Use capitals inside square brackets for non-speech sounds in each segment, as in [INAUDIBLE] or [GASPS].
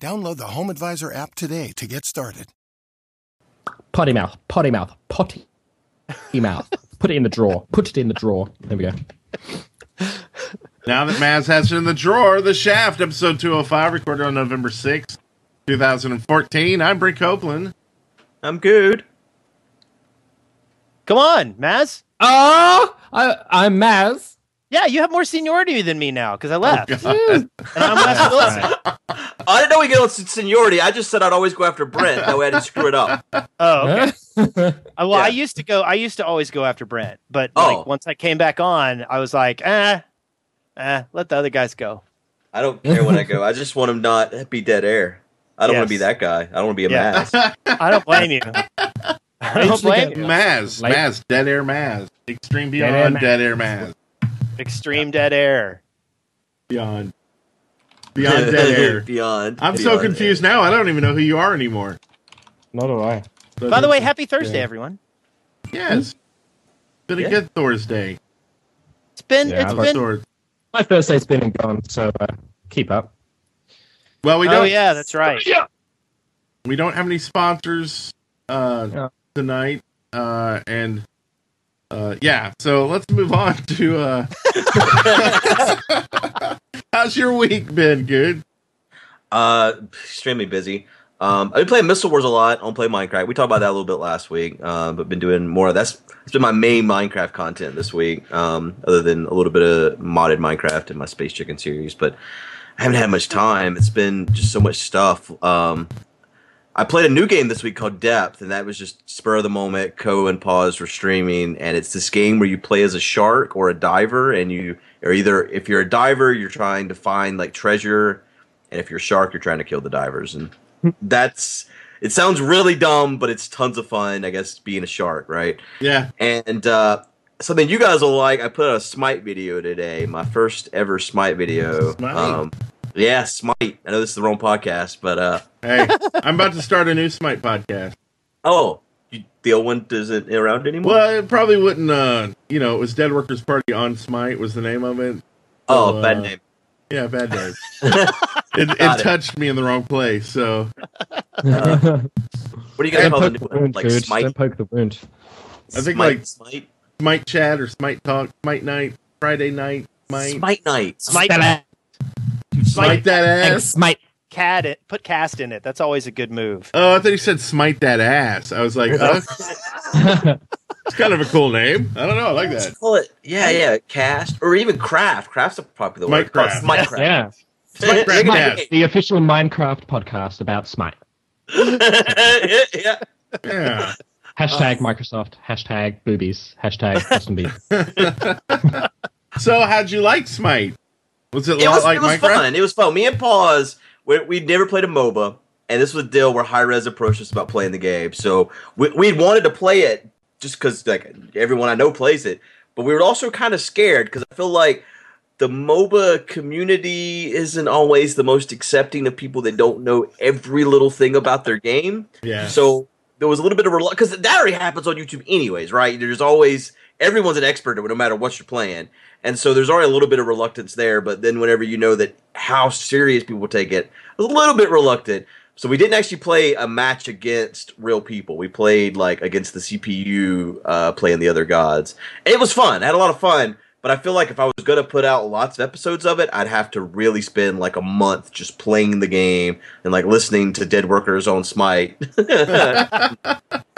Download the Home Advisor app today to get started. Potty mouth, potty mouth, potty mouth. Put it in the drawer. Put it in the drawer. There we go. Now that Maz has it in the drawer, The Shaft, episode 205, recorded on November 6th, 2014. I'm Brent Copeland. I'm good. Come on, Maz. Oh, I, I'm Maz. Yeah, you have more seniority than me now because I left. Oh, and I'm [LAUGHS] Wes Wilson. I didn't know we get on seniority. I just said I'd always go after Brent. That way I didn't screw it up. [LAUGHS] Oh, okay. [LAUGHS] Well, I used to go. I used to always go after Brent, but Oh. like once I came back on, I was like, eh, eh, let the other guys go. I don't care when I go. I just want him not to be dead air. I don't want to be that guy. I don't want to be a Yeah. mass. I don't blame you. I don't blame you. Maz, Like- Maz, Dead Air Maz. Extreme Dead Air Beyond, Maz. Dead Air Maz. Extreme dead air. Beyond. Beyond [LAUGHS] Dead Air. Beyond. I'm so beyond confused now. I don't even know who you are anymore. Not do I. So By the way, happy Thursday, yeah. everyone. yes. Been a Yeah. good Thursday. It's been Yeah, it's I Of been sorts. My first day's been and gone, so uh, keep up. Well, we Oh don't. Oh yeah, that's right. Yeah. We don't have any sponsors uh, Yeah. tonight, uh, and uh, yeah. So let's move on [LAUGHS] to. Uh, [LAUGHS] how's your week been? Good. Uh, extremely busy. Um, I've been playing Missile Wars a lot. I don't play Minecraft. We talked about that a little bit last week. Uh, but been doing more that's. It's been my main Minecraft content this week. Um, other than a little bit of modded Minecraft in my Space Chicken series, but I haven't had much time. It's been just so much stuff. Um, I played a new game this week called Depth, and that was just spur of the moment. Co and Pause for streaming, and it's this game where you play as a shark or a diver, and you are either if you're a diver, you're trying to find like treasure, and if you're a shark, you're trying to kill the divers, and [LAUGHS] that's. It sounds really dumb, but it's tons of fun. I guess being a shark, right? Yeah. And uh, something you guys will like. I put out a Smite video today, my first ever Smite video. Smite. Um, yeah, Smite. I know this is the wrong podcast, but uh, Hey, I'm about to start a new Smite podcast. oh, you, the old one isn't around anymore. Well, it probably wouldn't. Uh, you know, it was Dead Workers Party on Smite was the name of it. oh, bad uh, name. Yeah, bad name. [LAUGHS] it it, it. touched me in the wrong place. So [LAUGHS] What do you guys Don't call the poke new the one? wound, Like dude. Smite, Don't poke the wound. I think, Smite, like- Smite, Smite chat or Smite talk, Smite night, Friday night, Smite, Smite Night. Smite, Smite that ass. Smite. cat it, put cast in it. That's always a good move. Oh, I thought he said Smite that ass. I was like, oh, [LAUGHS] it's kind of a cool name. I don't know. I like Let's that. call it. Yeah, yeah. Cast or even craft. Craft's a popular word. Call Minecraft. Smite craft. yeah. Smite craft, yeah. The official Minecraft podcast about Smite. [LAUGHS] yeah. Yeah. Hashtag Microsoft. Hashtag boobies. Hashtag custom beat. [LAUGHS] So, how'd you like Smite? Was it, it was, like it was Minecraft? fun. It was fun. Me and Pause, we, we'd never played a MOBA, and this was a deal where Hi-Rez approached us about playing the game. So we, we'd wanted to play it just because like everyone I know plays it, but we were also kind of scared because I feel like the MOBA community isn't always the most accepting of people that don't know every little thing about their game. Yeah. So there was a little bit of reluctance because that already happens on YouTube, anyways, right? There's always everyone's an expert no matter what you're playing, and so there's already a little bit of reluctance there. But then whenever you know that how serious people take it, a little bit reluctant. So we didn't actually play a match against real people. We played like against the CPU, uh, playing the other gods. It was fun. I had a lot of fun. But I feel like if I was gonna put out lots of episodes of it, I'd have to really spend like a month just playing the game and like listening to Dead Workers on Smite. [LAUGHS]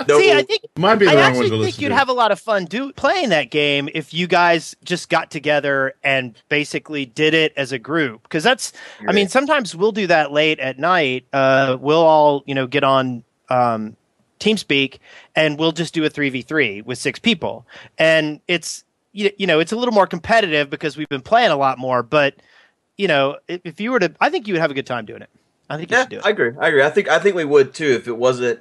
No- See, I think Might be the I wrong one actually to think you'd to. have a lot of fun do playing that game if you guys just got together and basically did it as a group. Because that's, I mean, sometimes we'll do that late at night. Uh, we'll all, you know, get on um, TeamSpeak and we'll just do a three v three with six people, and it's you, you know it's a little more competitive because we've been playing a lot more. But you know, if, if you were to, I think you would have a good time doing it. I think you Yeah, should do it. I agree. I agree. I think I think we would too if it wasn't.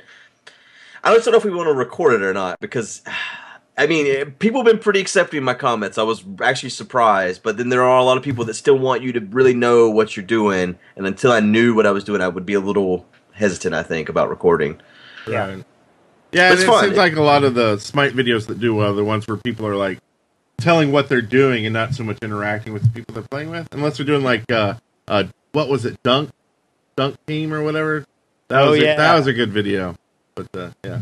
I just don't know if we want to record it or not because, [SIGHS] I mean, eh, people have been pretty accepting of my comments. I was actually surprised, but then there are a lot of people that still want you to really know what you're doing. And until I knew what I was doing, I would be a little hesitant. I think about recording. Yeah. Right. Yeah, It's and it fun. seems like a lot of the Smite videos that do well are the ones where people are like telling what they're doing and not so much interacting with the people they're playing with. Unless they're doing like uh uh what was it, Dunk Dunk Team or whatever. That Oh, was a, that was a good video. But uh, yeah.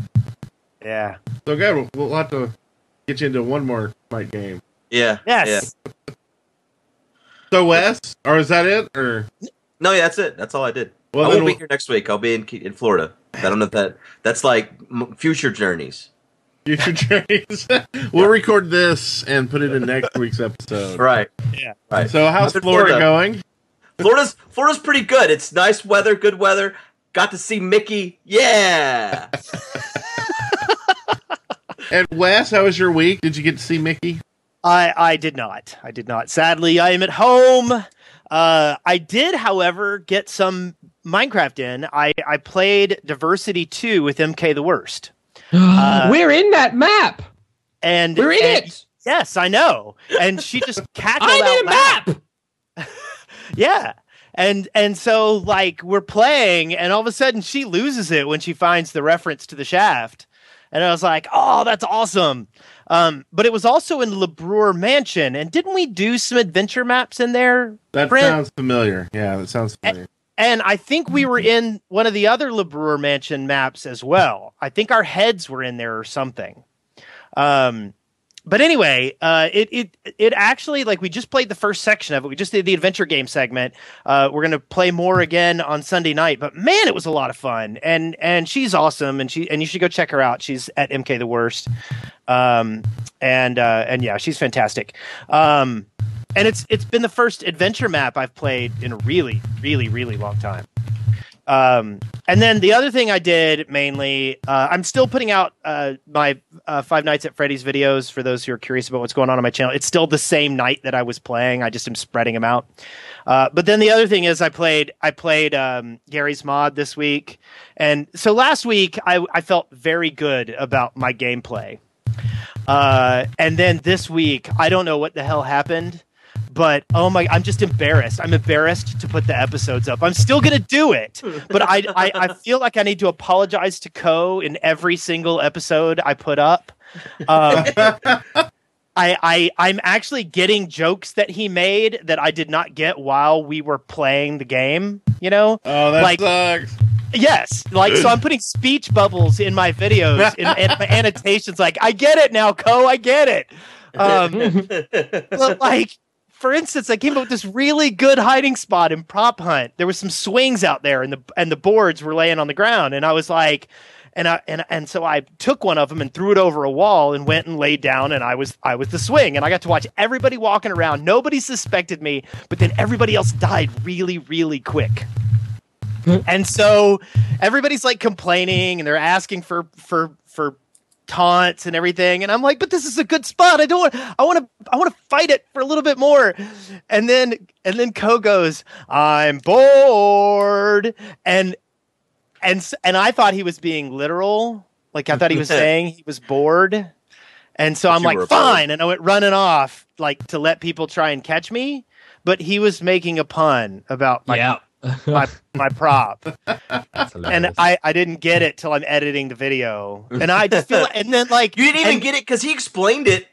Yeah. So good. We'll, we'll have to get you into one more Smite game. Yeah. Yes. Yeah. [LAUGHS] So Wes, or is that it? Or No, yeah, that's it. That's all I did. well, I won't be we'll- here next week. I'll be in in Florida. I don't know if that that's like future journeys. Future journeys. [LAUGHS] we'll record this and put it in next week's episode. Right. Yeah. Right. So how's Florida, Florida. going? Florida's Florida's pretty good. It's nice weather, good weather. Got to see Mickey. Yeah. [LAUGHS] And Wes, how was your week? Did you get to see Mickey? I I did not. I did not. Sadly, I am at home. Uh, I did, however, get some Minecraft in. I I played Diversity Two with MK the Worst, Uh, We're in that map. and We're in and- it. Yes, I know. And she just [LAUGHS] cackled I'm in a loud. map. [LAUGHS] Yeah. And and so like we're playing and all of a sudden she loses it when she finds the reference to the shaft. And I was like, "Oh, that's awesome." Um, but it was also in LeBreur Mansion and didn't we do some adventure maps in there? That Brent? sounds familiar. Yeah, that sounds familiar. And I think we were in one of the other LeBreur Mansion maps as well. I think our heads were in there or something. Um, but anyway, uh, it it it actually like we just played the first section of it. We just did the adventure game segment. Uh, we're gonna play more again on Sunday night. But man, it was a lot of fun. And and she's awesome. And she and you should go check her out. She's at MK the Worst. Um, and uh, and yeah, she's fantastic. Um, and it's it's been the first adventure map I've played in a really really really long time. Um, and then the other thing I did mainly, uh, I'm still putting out uh, my uh, Five Nights at Freddy's videos for those who are curious about what's going on on my channel. It's still the same night that I was playing. I just am spreading them out. Uh, but then the other thing is I played I played um, Garry's mod this week, and so last week I, I felt very good about my gameplay. Uh, and then this week I don't know what the hell happened but oh my i'm just embarrassed i'm embarrassed to put the episodes up i'm still gonna do it but I, I i feel like i need to apologize to co in every single episode i put up um, [LAUGHS] I, I i'm actually getting jokes that he made that i did not get while we were playing the game you know Oh, that like- sucks. Yes, like so. I'm putting speech bubbles in my videos in, in my [LAUGHS] annotations. Like, I get it now, Co. I get it. Um, [LAUGHS] but like, for instance, I came up with this really good hiding spot in prop hunt. There was some swings out there, and the and the boards were laying on the ground, and I was like. And I and and so I took one of them and threw it over a wall and went and laid down and I was I was the swing and I got to watch everybody walking around. Nobody suspected me, but then everybody else died really really quick hmm. and so everybody's like complaining and they're asking for for for taunts and everything. And i'm like but this is a good spot. I don't want i want to i want to fight it for a little bit more. And then and then ko goes i'm bored. And and and i thought he was being literal. Like i thought he was [LAUGHS] saying he was bored. And so But i'm like were bored. fine. And i went running off like to let people try and catch me. But he was making a pun about my yeah. My, my prop and. I, I didn't get it till I'm editing the video, and I just feel and then like You didn't even and get it because he explained it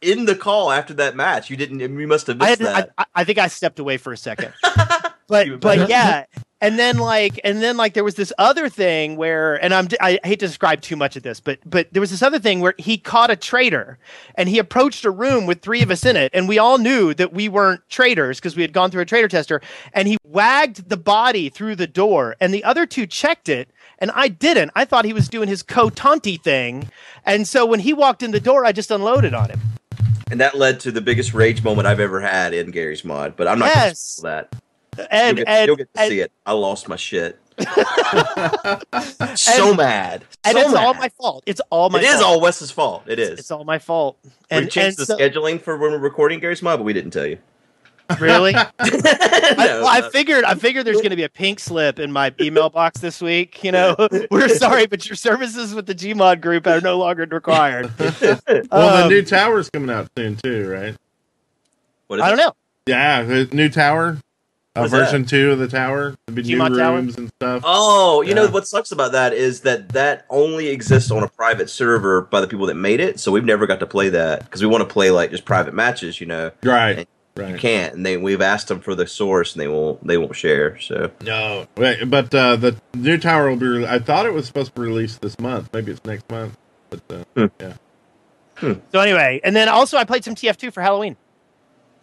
in the call after that match. You didn't. You must have I, missed had, that. I I think I stepped away for a second, You [LAUGHS] but but yeah, and then like and then like there was this other thing where and I'm I hate to describe too much of this, but but there was this other thing where he caught a traitor and he approached a room with three of us in it, and we all knew that we weren't traitors because we had gone through a traitor tester, and he wagged the body through the door, and the other two checked it. And I didn't. I thought he was doing his Kotanti thing. And so when he walked in the door, I just unloaded on him. and that led to the biggest rage moment I've ever had in Garry's mod. But I'm not going to spoil that. And you'll get, and, you'll get to and, see it. I lost my shit. [LAUGHS] so And- mad. and so it's all my fault. It's all my fault. It is all Wes's fault. It is. It's all my fault. And, we changed and the so- scheduling for when we're recording Garry's mod, but we didn't tell you. Really? [LAUGHS] I, No, well, I figured I figured there's going to be a pink slip in my email box this week. You know, [LAUGHS] we're sorry, but your services with the Gmod group are no longer required. Well, the Um, new tower's coming out soon too, right? what is I don't it? know. Yeah, the new tower, uh, What's version two of the tower, the new Gmod tower? rooms and stuff. Oh, you know what sucks about that is that that only exists on a private server by the people that made it. So we've never got to play that because we want to play like just private matches, you know. Right, You right. can't, and they we've asked them for the source, and they won't they won't share. So No, wait, but uh, the new tower will be. Re- I thought it was supposed to be released this month. Maybe it's next month. But uh, Hmm. yeah, So anyway, and then also I played some TF2 for Halloween,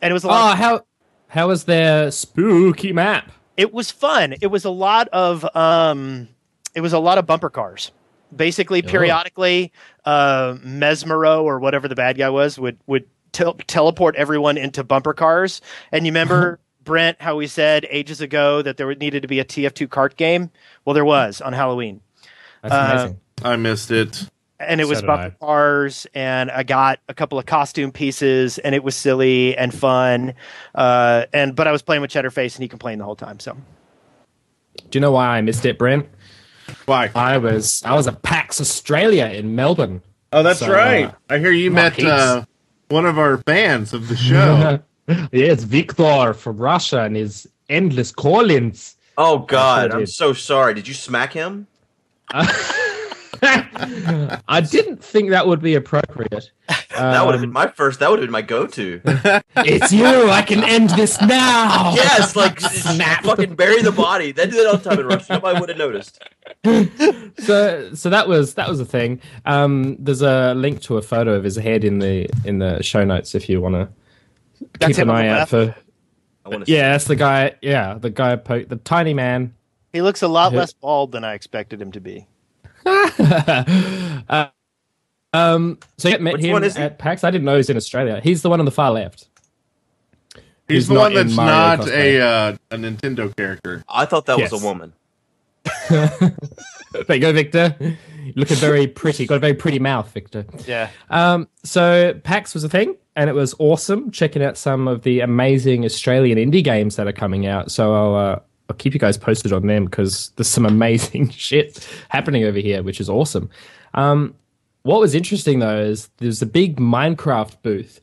and it was a lot. Oh, how how was their spooky map? it was fun. It was a lot of um, it was a lot of bumper cars. Basically, Oh. periodically, uh, Mesmero or whatever the bad guy was would would tel- teleport everyone into bumper cars. And you remember [LAUGHS] Brent how we said ages ago that there needed to be a TF2 kart game? Well, there was on Halloween, That's Uh, amazing. I missed it. And it was So did bumper cars, and I got a couple of costume pieces, and it was silly and fun. Uh, and but I was playing with cheddar face and he complained the whole time. So. Do you know why I missed it, Brent? Why? I was I was at PAX Australia in Melbourne. Oh, that's So, right. uh, I hear you met uh, one of our fans of the show. [LAUGHS] yes, Victor from Russia and his endless call-ins. oh god, I'm so sorry. Did you smack him? [LAUGHS] [LAUGHS] I didn't think that would be appropriate. that would have Um, been my first. That would have been my go-to. [LAUGHS] It's you. I can end this now. yes, like Snap. [LAUGHS] fucking bury the body. They do that all the time in Russia. Nobody would have noticed. so so that was that was a thing. Um, there's a link to a photo of his head in the in the show notes if you want to keep an him on the eye out for. I want to. Yeah, that's the guy. Yeah, the guy, po- the tiny man. He looks a lot Yeah. less bald than I expected him to be. Uh, [LAUGHS] um, so yeah, met Which him one is he? at PAX. I didn't know he was in Australia. He's the one on the far left. He's, He's the one that's Mario not cosplay. a uh, a Nintendo character. I thought that was a woman. [LAUGHS] There you go, Victor. Looking very pretty. Got a very pretty mouth, Victor. Yeah. Um, so PAX was a thing, and it was awesome checking out some of the amazing Australian indie games that are coming out. So I'll, uh, I'll keep you guys posted on them because there's some amazing [LAUGHS] shit happening over here, which is awesome. Um, what was interesting though is there's a big Minecraft booth,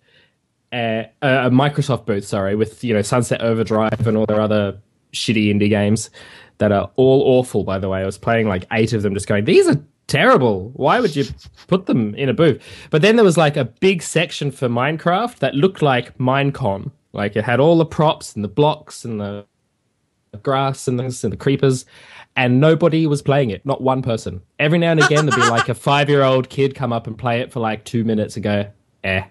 uh, a Microsoft booth, sorry, with you know Sunset Overdrive and all their other shitty indie games that are all awful. By the way, I was playing like eight of them, just going, these are terrible. Why would you put them in a booth? But then there was like a big section for Minecraft that looked like Minecon. Like it had all the props and the blocks and the grass and the, and the creepers, and nobody was playing it. Not one person. Every now and again, there'd be like a five year old kid come up and play it for like two minutes and go, eh.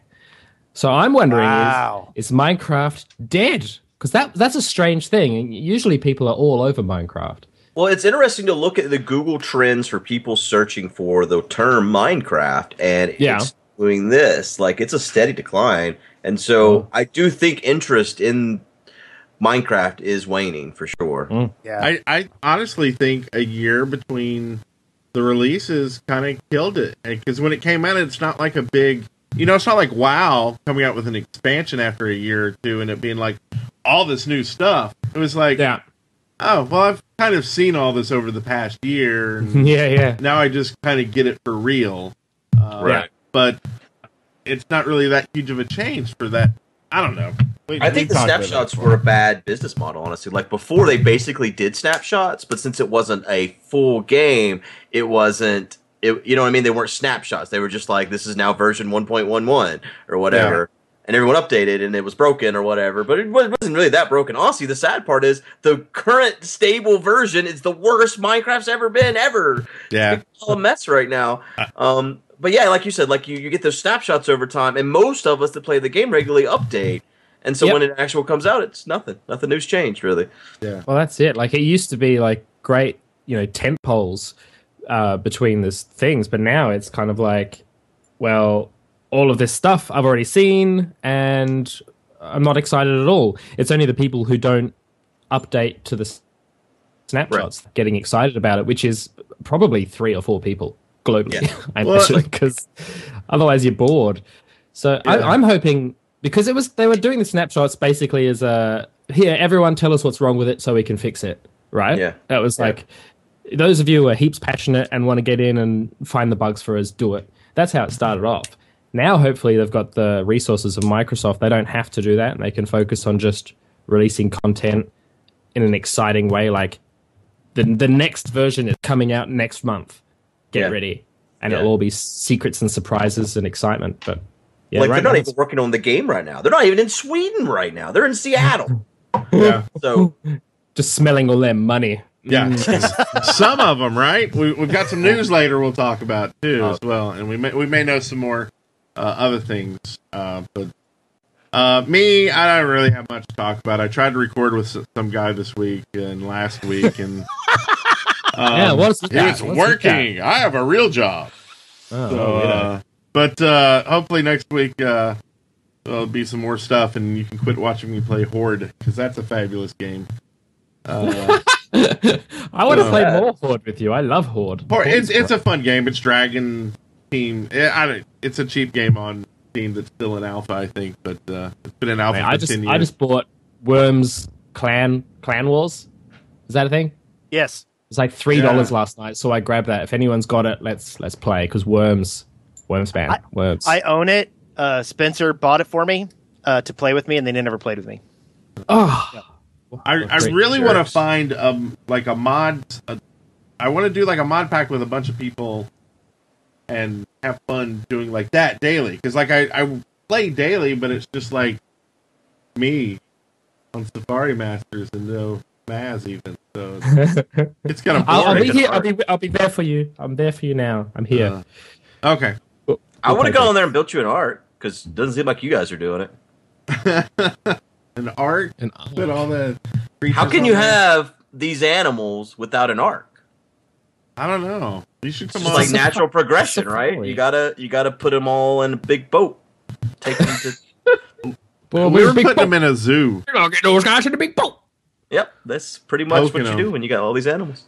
So I'm wondering Wow. is, is Minecraft dead? Because that that's a strange thing. Usually people are all over Minecraft. Well, it's interesting to look at the Google trends for people searching for the term Minecraft, and Yeah. it's doing this. Like it's a steady decline, and so Oh. I do think interest in Minecraft is waning for sure. Mm. Yeah. I, I honestly think a year between the releases kind of killed it because when it came out, it's not like a big, you know, it's not like WoW coming out with an expansion after a year or two and it being like all this new stuff. It was like, Yeah, oh, well, I've kind of seen all this over the past year, and [LAUGHS] yeah, yeah. now I just kind of get it for real. Uh, Right. But it's not really that huge of a change for that. I don't know. We- I think the talked about that snapshots were a bad business model, honestly. Like before, they basically did snapshots, but since it wasn't a full game, it wasn't. It, you know what I mean? They weren't snapshots. They were just like, this is now version 1.11 or whatever. And everyone updated and it was broken or whatever. But it wasn't really that broken. Honestly, the sad part is the current stable version is the worst Minecraft's ever been, ever. Yeah. It's all a mess right now. Um, but yeah, like you said, like you, you get those snapshots over time, and most of us that play the game regularly update. And so Yep. when it actual comes out, it's nothing. Nothing new's changed really. Yeah. Well, that's it. Like it used to be like great, you know, tent poles uh, between these things, but now it's kind of like, well, all of this stuff I've already seen, and I'm not excited at all. It's only the people who don't update to the s- snapshots getting excited about it, which is probably three or four people globally. [LAUGHS] I Well, imagine, because otherwise you're bored. So I, Yeah. I'm hoping because it was they were doing the snapshots basically as a here everyone tell us what's wrong with it so we can fix it right Yeah. that was like those of you who are heaps passionate and want to get in and find the bugs for us do it that's how it started off now hopefully they've got the resources of microsoft they don't have to do that and they can focus on just releasing content in an exciting way like the, the next version is coming out next month get Yeah. ready and Yeah. it'll all be secrets and surprises and excitement but yeah like right they're not even working on the game right now. They're not even in Sweden right now. They're in Seattle. [LAUGHS] Yeah. So just smelling all their money. Yeah, [LAUGHS] some of them, right? We, we've got some news later we'll talk about too as well, and we may we may know some more uh, other things. Uh, but uh, me, I don't really have much to talk about. I tried to record with some guy this week and last week, and [LAUGHS] um, Yeah, what's that? it's What's working. I have a real job. Oh, So, yeah. uh, but uh, hopefully next week uh, there'll be some more stuff, and you can quit watching me play Horde because that's a fabulous game. Uh, [LAUGHS] I want to play more Horde with you. I love Horde. Or Horde's it's it's a fun game. It's Dragon Team. eh, I don't, it's a cheap game on Steam that's still in alpha, I think, but uh, it's been in alpha Mate, for I just ten years. I just bought Worms Clan Clan Wars. Is that a thing? Yes. It's like three dollars Yeah. last night, so I grabbed that. If anyone's got it, let's let's play because Worms, Worms man, I- Worms. I own it. Uh, Spencer bought it for me uh, to play with me, and they never played with me. oh, I, I really want to find um like a mod. A, I want to do like a mod pack with a bunch of people, and have fun doing like that daily. Because like I I play daily, but it's just like me on Safari Masters and no Maz even. So [LAUGHS] it's, it's kind of I'll, I'll be here. I'll be I'll be there for you. I'm there for you now. I'm here. Uh, okay. I would play have gone good. on there and build you an art because it doesn't seem like you guys are doing it. [LAUGHS] An art, And put all the. How can you there. have these animals without an arc? I don't know. You should It's come just on. like natural [LAUGHS] progression, right? You gotta you gotta put them all in a big boat. Take them to. well, we were big putting boat. them in a zoo. You're gonna get those guys in the big boat. Yep, that's pretty much Poking what you them. do when you got all these animals.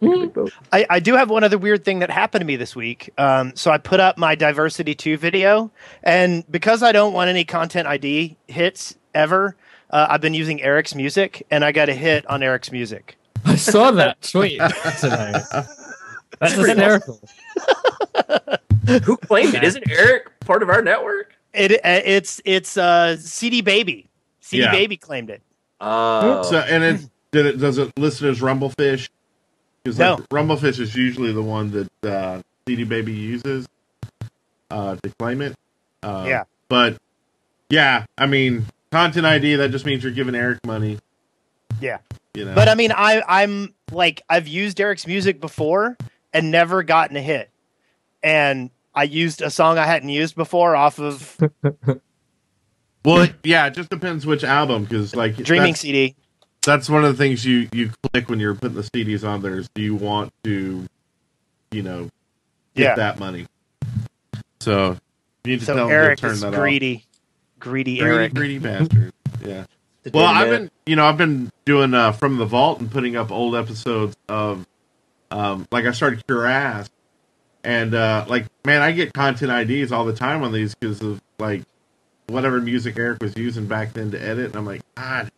Make a big boat. I, I do have one other weird thing that happened to me this week. Um, so I put up my Diversity 2 video, and because I don't want any content ID hits ever, uh, I've been using Eric's music, and I got a hit on Eric's music. I saw that [LAUGHS] tweet today. That's hysterical. Who claimed it? Isn't Eric part of our network? It, uh, it's it's uh, CD Baby. CD Yeah. Baby claimed it. Uh, So and it did it does it list it as Rumblefish? Because No. like, Rumblefish is usually the one that uh, CD Baby uses uh, to claim it. Uh, Yeah. But yeah, I mean, content ID that just means you're giving Eric money. Yeah. You know. But I mean, I I'm like I've used Eric's music before and never gotten a hit, and I used a song I hadn't used before off of [LAUGHS] well, it- yeah, it just depends which album because like [LAUGHS] Dreaming that's, CD. that's one of the things you you click when you're putting the CDs on there is do you want to, you know, get Yeah. that money. So you need to So tell Eric them to turn that greedy, greedy off. Greedy, greedy Eric. greedy [LAUGHS] bastard. Yeah. Well, I've been, you know, I've been doing uh, from the vault and putting up old episodes of, um, like I started Cure Ass, and uh, like, man, I get content IDs all the time on these because of like whatever music Eric was using back then to edit, and I'm like, God,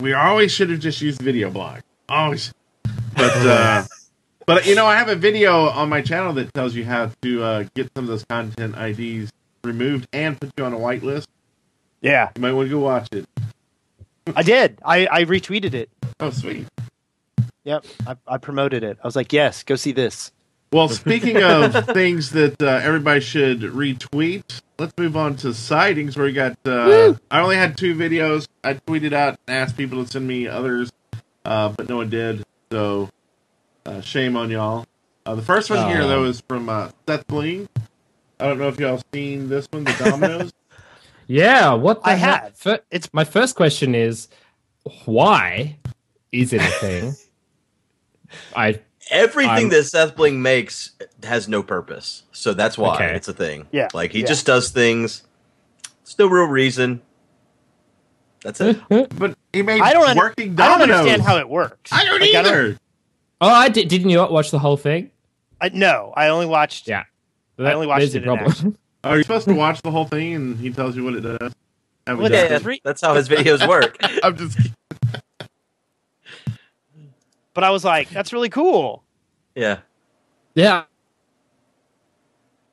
we always should have just used video blog, always. But uh, [LAUGHS] but you know, I have a video on my channel that tells you how to uh, get some of those content IDs removed and put you on a whitelist. Yeah, You might want to go watch it. I did. I I retweeted it. Oh, sweet. Yep, I, I promoted it. I was like, yes, go see this. Well, speaking of [LAUGHS] things that uh, everybody should retweet, let's move on to sightings. Where we got, uh, I only had two videos. I tweeted out and asked people to send me others, uh, but no one did. So, uh, shame on y'all. Uh, the first one here though is from uh, SethBling. I don't know if y'all seen this one, the [LAUGHS] Dominoes. Yeah, what the I heck? have. Fir- It's my first question is why is it a thing? [LAUGHS] I Everything I'm- that SethBling makes has no purpose, so that's why Okay. it's a thing. Yeah, like he yeah. just does things. There's no real reason. That's it. [LAUGHS] but he made I don't. un- working I don't dominoes. understand how it works. I don't Like, either. oh, I did. Didn't you watch the whole thing? I, no, I only watched. Yeah, I only watched there's it your in. [LAUGHS] Are you supposed to watch the whole thing and he tells you what it does? Well, yeah, it? Yeah, three- that's how his videos work. [LAUGHS] I'm just kidding. But I was like, that's really cool. yeah. Yeah.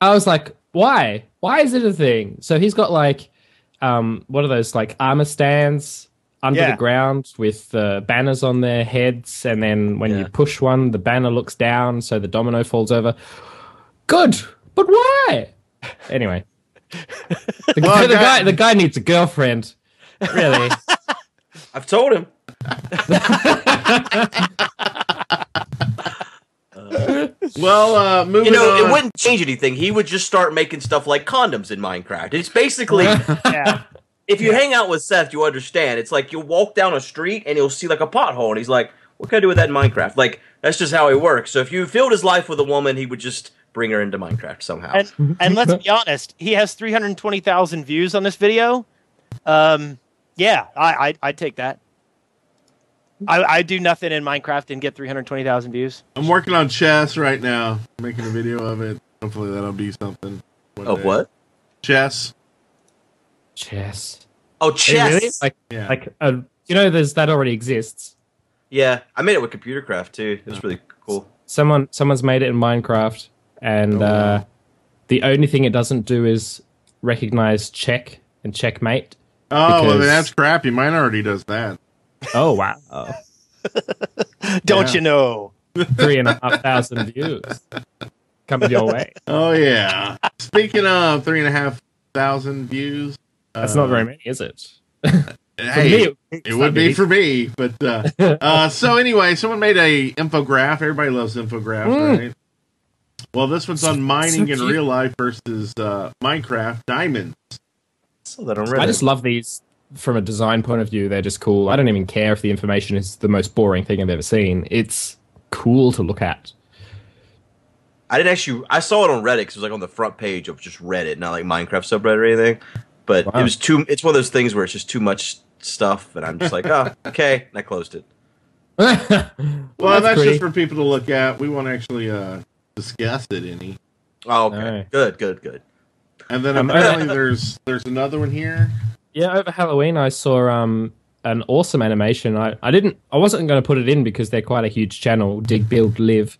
I was like, why? Why is it a thing? So he's got like, um, what are those like armor stands under Yeah. the ground with uh, banners on their heads, and then when you push one, the banner looks down, so the domino falls over. Good, but why? Anyway, the, Well, the guy- guy, the guy needs a girlfriend. Really? [LAUGHS] I've told him. [LAUGHS] Well, uh, moving You know, on. it wouldn't change anything. He would just start making stuff like condoms in Minecraft. It's basically [LAUGHS] Yeah. if you hang out with Seth, you understand. It's like you'll walk down a street and you'll see like a pothole, and he's like, "What can I do with that in Minecraft?" Like that's just how he works. So if you filled his life with a woman, he would just bring her into Minecraft somehow. and, and let's be honest, he has 320,000 views on this video. Um, yeah, I, I I'd take that. I, I do nothing in Minecraft and get 320,000 views. I'm working on chess right now, making a video of it. Hopefully that'll be something. Of day. what? Chess. Chess. Oh, chess. Really? Like, Yeah. like, uh, you know, there's that already exists. yeah, I made it with ComputerCraft too. It's really cool. someone someone's made it in Minecraft, and Oh, uh, the only thing it doesn't do is recognize check and checkmate. Oh, well, Because- then that's crappy. Mine already does that. Oh wow, [LAUGHS] Don't Yeah. you know? three and a half thousand views coming your way. Oh yeah. Speaking of three and a half thousand views, That's uh, not very many, is it? [LAUGHS] Hey, me, it would be for me, but uh, uh, [LAUGHS] so anyway, someone made a infograph. Everybody loves infographics, Mm. right? Well, this one's on mining so in real life versus uh, Minecraft diamonds. So that on Reddit. I just love these from a design point of view. They're just cool. I don't even care if the information is the most boring thing I've ever seen. It's cool to look at. I didn't actually. I saw it on Reddit because it was like on the front page of just Reddit, not like Minecraft subreddit or anything. But Wow. it was too. It's one of those things where it's just too much stuff, and I'm just like, oh, [LAUGHS] okay, and I closed it. Well, that's, pretty. just for people to look at. We won't actually uh, discuss it any. Oh, okay, Alright. good, good, good. And then Um, apparently [LAUGHS] there's there's another one here. Yeah, over Halloween I saw um an awesome animation. I, I didn't I wasn't going to put it in because they're quite a huge channel, Dig Build Live.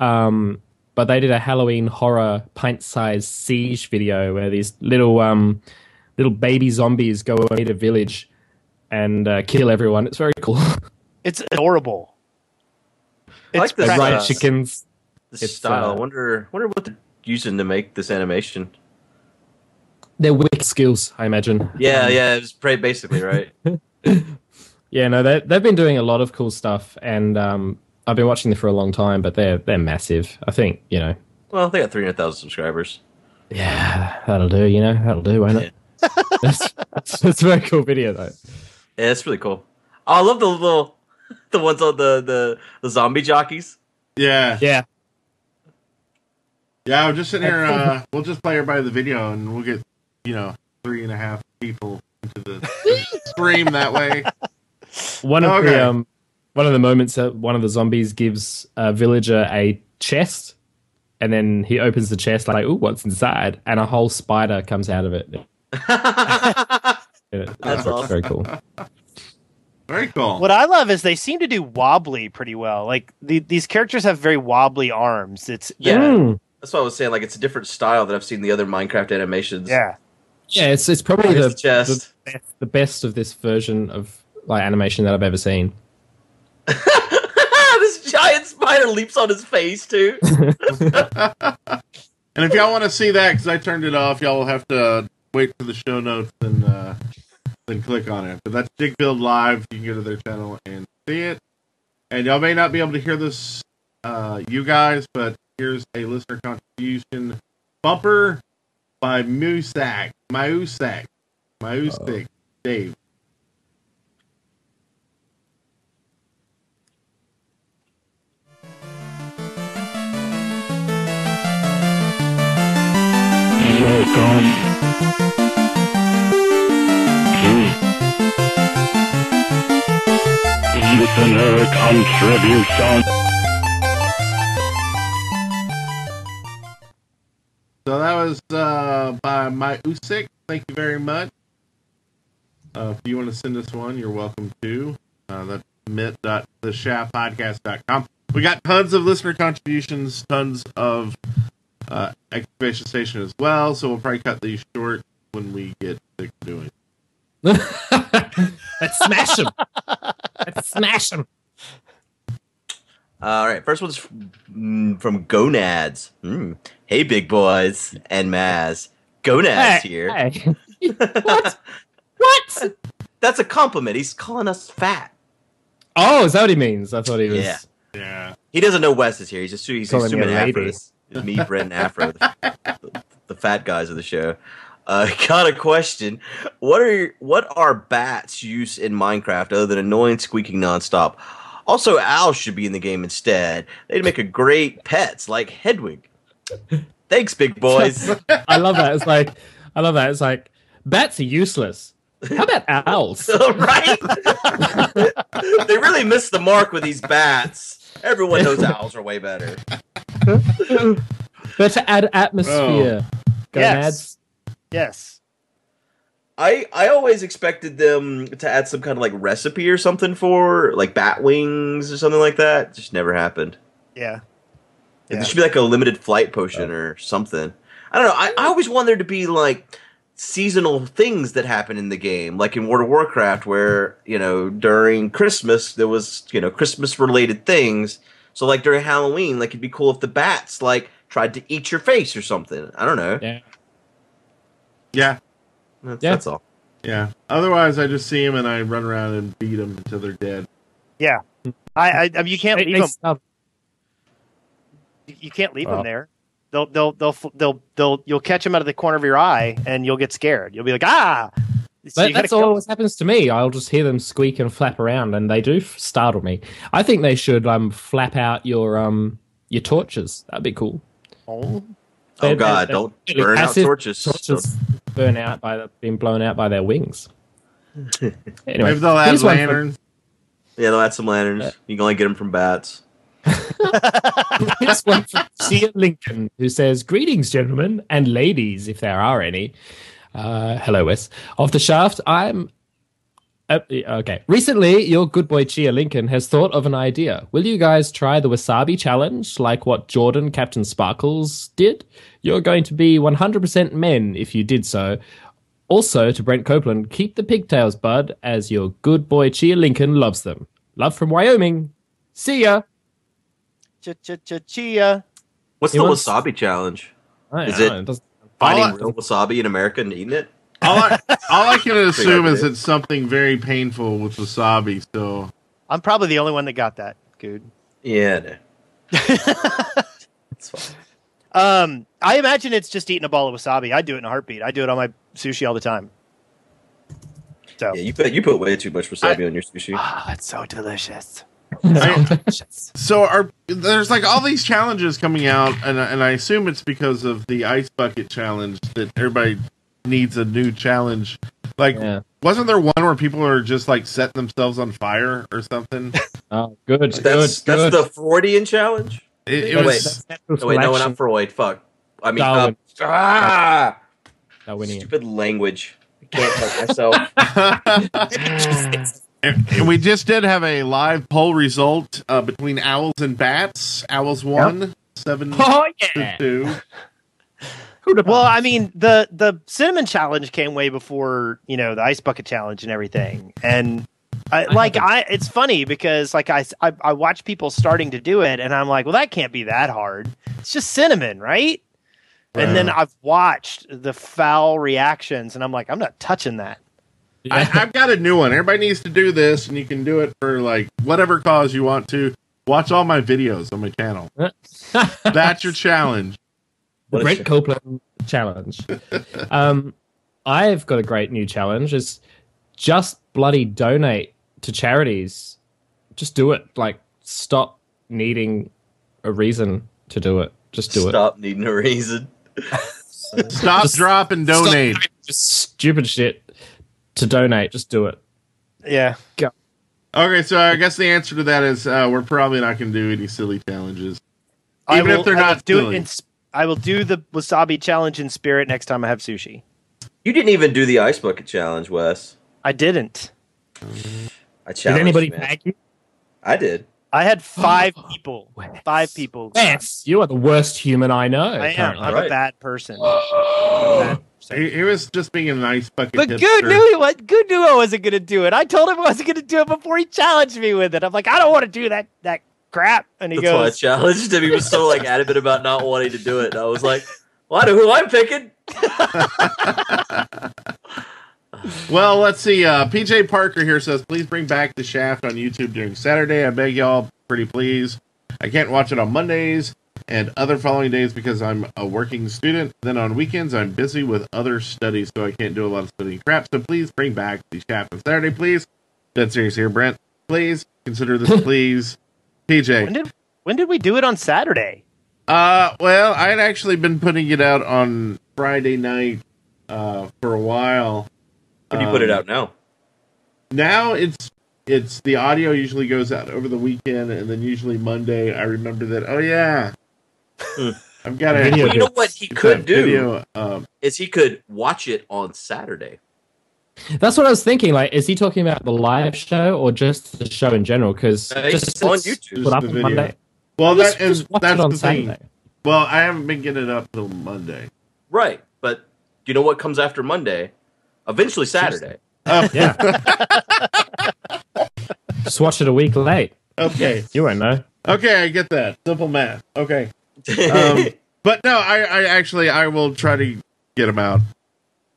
Um but they did a Halloween horror pint-sized siege video where these little um little baby zombies go away to a village and uh, kill everyone. It's very cool. [LAUGHS] It's adorable. I It's like the they ride precious. chickens. This It's, style. uh, I wonder, wonder what they're using to make this animation. They're wicked skills, I imagine. Yeah, Um, yeah, it's pretty basically right. [LAUGHS] Yeah, no, they they've been doing a lot of cool stuff, and um, I've been watching them for a long time. But they're they're massive. I think you know. well, they got three hundred thousand subscribers. Yeah, that'll do. You know, that'll do, won't it? that's, [LAUGHS] that's, that's a very cool video, though. Yeah, it's really cool. Oh, I love the little, [LAUGHS] the ones on the the, the zombie jockeys. Yeah, Yeah, yeah. I'm just sitting here. Uh, we'll just play everybody the video, and we'll get you know three and a half people into the stream that way. one of Okay. the um, one of the moments that one of the zombies gives a villager a chest, and then he opens the chest like, "Ooh, what's inside?" And a whole spider comes out of it. [LAUGHS] Yeah, That's awesome. very cool. Very cool. What I love is they seem to do wobbly pretty well. Like the, these characters have very wobbly arms. It's Yeah, Mm. that's what I was saying. Like it's a different style that I've seen the other Minecraft animations. yeah. Yeah. It's it's probably the, the chest. the best, the best of this version of like animation that I've ever seen. [LAUGHS] this giant spider leaps on his face too. [LAUGHS] And if y'all want to see that, because I turned it off, y'all will have to wait for the show notes and uh, then click on it. But that's Dig Build Live. You can go to their channel and see it. And y'all may not be able to hear this, uh, you guys, but here's a listener contribution bumper by Musak. Mausak. Mausak. Dave. Welcome listener contribution. So that was uh, by my Usyk. Thank you very much. Uh, if you want to send us one, you're welcome to. Uh, that's. We got tons of listener contributions, tons of uh, excavation station as well. So we'll probably cut these short when we get of doing. [LAUGHS] Let's smash them. Let's smash them. All right, first one's mm, from Gonads. Mm. Hey, big boys and Maz. Gonads here. Hey. [LAUGHS] what? What? That's a compliment. He's calling us fat. Oh, is that what he means? I thought he was. Yeah. Yeah. He doesn't know Wes is here. He's just he's Calling assuming a Afro lady. is, is me, Brett, and Afro, the, the, [LAUGHS] the fat guys of the show. Uh, [LAUGHS] got a question. What are what are bats used in Minecraft other than annoying squeaking nonstop? Also, owls should be in the game instead. They'd make a great pets like Hedwig. Thanks, big [LAUGHS] boys. I love that. It's like, I love that. It's like, bats are useless. How about owls? [LAUGHS] right? [LAUGHS] they really missed the mark with these bats. Everyone knows owls are way better. but to add atmosphere. Oh. Go Yes. Yes. I I always expected them to add some kind of like recipe or something for like bat wings or something like that. Just never happened. Yeah. There should be like a limited flight potion oh. or something. I don't know. I, I always want there to be like seasonal things that happen in the game, like in World of Warcraft, where you know during Christmas there was you know Christmas related things. So like during Halloween, like it'd be cool if the bats like tried to eat your face or something. I don't know. Yeah. Yeah. That's, Yeah. that's all. Yeah. Otherwise, I just see them and I run around and beat them until they're dead. Yeah. I, I, I mean, you can't They- leave they them. stub- You can't leave Oh. them there. They'll, they'll, they'll, they'll, they'll, you'll catch them out of the corner of your eye, and you'll get scared. You'll be like, ah. So But that's kill always happens to me. I'll just hear them squeak and flap around, and they do startle me. I think they should um flap out your um your torches. That'd be cool. Oh. Oh They- God! they- Don't they- burn out passive torches. Torches burn out by the, being blown out by their wings. [LAUGHS] Anyway, Maybe they'll add here's one from- lanterns. Yeah, they'll add some lanterns. You can only get them from bats. [LAUGHS] Here's one from Chia Lincoln, who says, Greetings, gentlemen and ladies, if there are any. Uh, hello, Wes. Of the shaft, I'm. Uh, okay. Recently, your good boy Chia Lincoln has thought of an idea. Will you guys try the wasabi challenge, like what Jordan CaptainSparklez did? You're going to be 100% men if you did so. Also, to Brent Copeland, keep the pigtails, bud, as your good boy Chia Lincoln loves them. Love from Wyoming. See ya. Ch-ch-ch-chia. What's He the wants- wasabi challenge? I Is don't it- know, doesn't- Finding All real wasabi in America and eating it? All I, all I can [LAUGHS] assume is it's something very painful with wasabi. So I'm probably the only one that got that. Good. Yeah. No. [LAUGHS] It's fine. Um, I imagine it's just eating a ball of wasabi. I do it in a heartbeat. I do it on my sushi all the time. So, Yeah, you put you put way too much wasabi on your sushi. ah, it's so delicious. [LAUGHS] I- so are there's like all these challenges coming out, and and I assume it's because of the ice bucket challenge that everybody needs a new challenge. Like, Yeah. wasn't there one where people are just like setting themselves on fire or something? [LAUGHS] Oh, good, That's good, that's good. the Freudian challenge. It, it Oh, was. wait. That's Oh wait, no, selection. not Freud. Fuck. I mean, Darwin. uh, ah, Darwinian. stupid language. I can't help myself. And [LAUGHS] and [LAUGHS] we just did have a live poll result uh, between owls and bats. Owls won seven Oh to two. Who'd have- Well, I mean, the the cinnamon challenge came way before you know the ice bucket challenge and everything, and I, like haven't- I, it's funny because like I, I I watch people starting to do it, and I'm like, well, that can't be that hard. It's just cinnamon, right? And then I've watched the foul reactions, and I'm like, I'm not touching that. I, I've got a new one. Everybody needs to do this, and you can do it for like whatever cause you want to. Watch all my videos on my channel. [LAUGHS] That's your challenge. The What is Brent it? Copeland challenge. um, I've got a great new challenge. Is just bloody donate to charities. Just do it. Like stop needing a reason to do it. Just do it. Stop needing a reason. [LAUGHS] Stop, Just drop, and it. Stop donate. Just stupid shit to donate. Just do it. Yeah, Okay, so I guess the answer to that is uh, we're probably not going to do any silly challenges. I Even will, if they're I will not do silly. it in. Sp- I will do the wasabi challenge in spirit next time I have sushi. You didn't even do the ice bucket challenge, Wes. I didn't. I challenged Did anybody you, man. tag you? I did. I had [GASPS] five people. Wes. Five people. Vance, you are the worst human I know. I am. I'm a Right. bad person. Bad [GASPS] person. He, he was just being a nice bucket. But hipster. Good knew he was. Good knew I wasn't going to do it. I told him I wasn't going to do it before he challenged me with it. I'm like, I don't want to do that that crap. And he That's why I challenged him. He was so like adamant about not wanting to do it. And I was like, well, I know who I'm picking. [LAUGHS] Well, let's see. Uh, PJ Parker here says, please bring back the Shaft on YouTube during Saturday. I beg y'all, pretty please. I can't watch it on Mondays and other following days because I'm a working student. Then on weekends, I'm busy with other studies, so I can't do a lot of studying crap. So please bring back the Shaft on Saturday, please. Dead serious here, Brent. Please consider this, [LAUGHS] please. When PJ. did when did we do it on Saturday? Uh, well, I had actually been putting it out on Friday night uh, for a while. When do you put it Um, out now? now it's it's the audio usually goes out over the weekend and then usually monday i remember that oh yeah Hmm. i've got a Video Well, you know what he could do video, um, is he could watch it on Saturday. That's what I was thinking. Like, is he talking about the live show or just the show in general? Because Uh, it's just on YouTube. put up on. Monday. well that is just that's it on the thing well i haven't been getting it up till monday Right. But you know what comes after Monday? Eventually Saturday. Oh, [LAUGHS] Yeah. just watch it a week late. okay You won't know. okay i get that simple math okay [LAUGHS] um, but no I, I actually i will try to get them out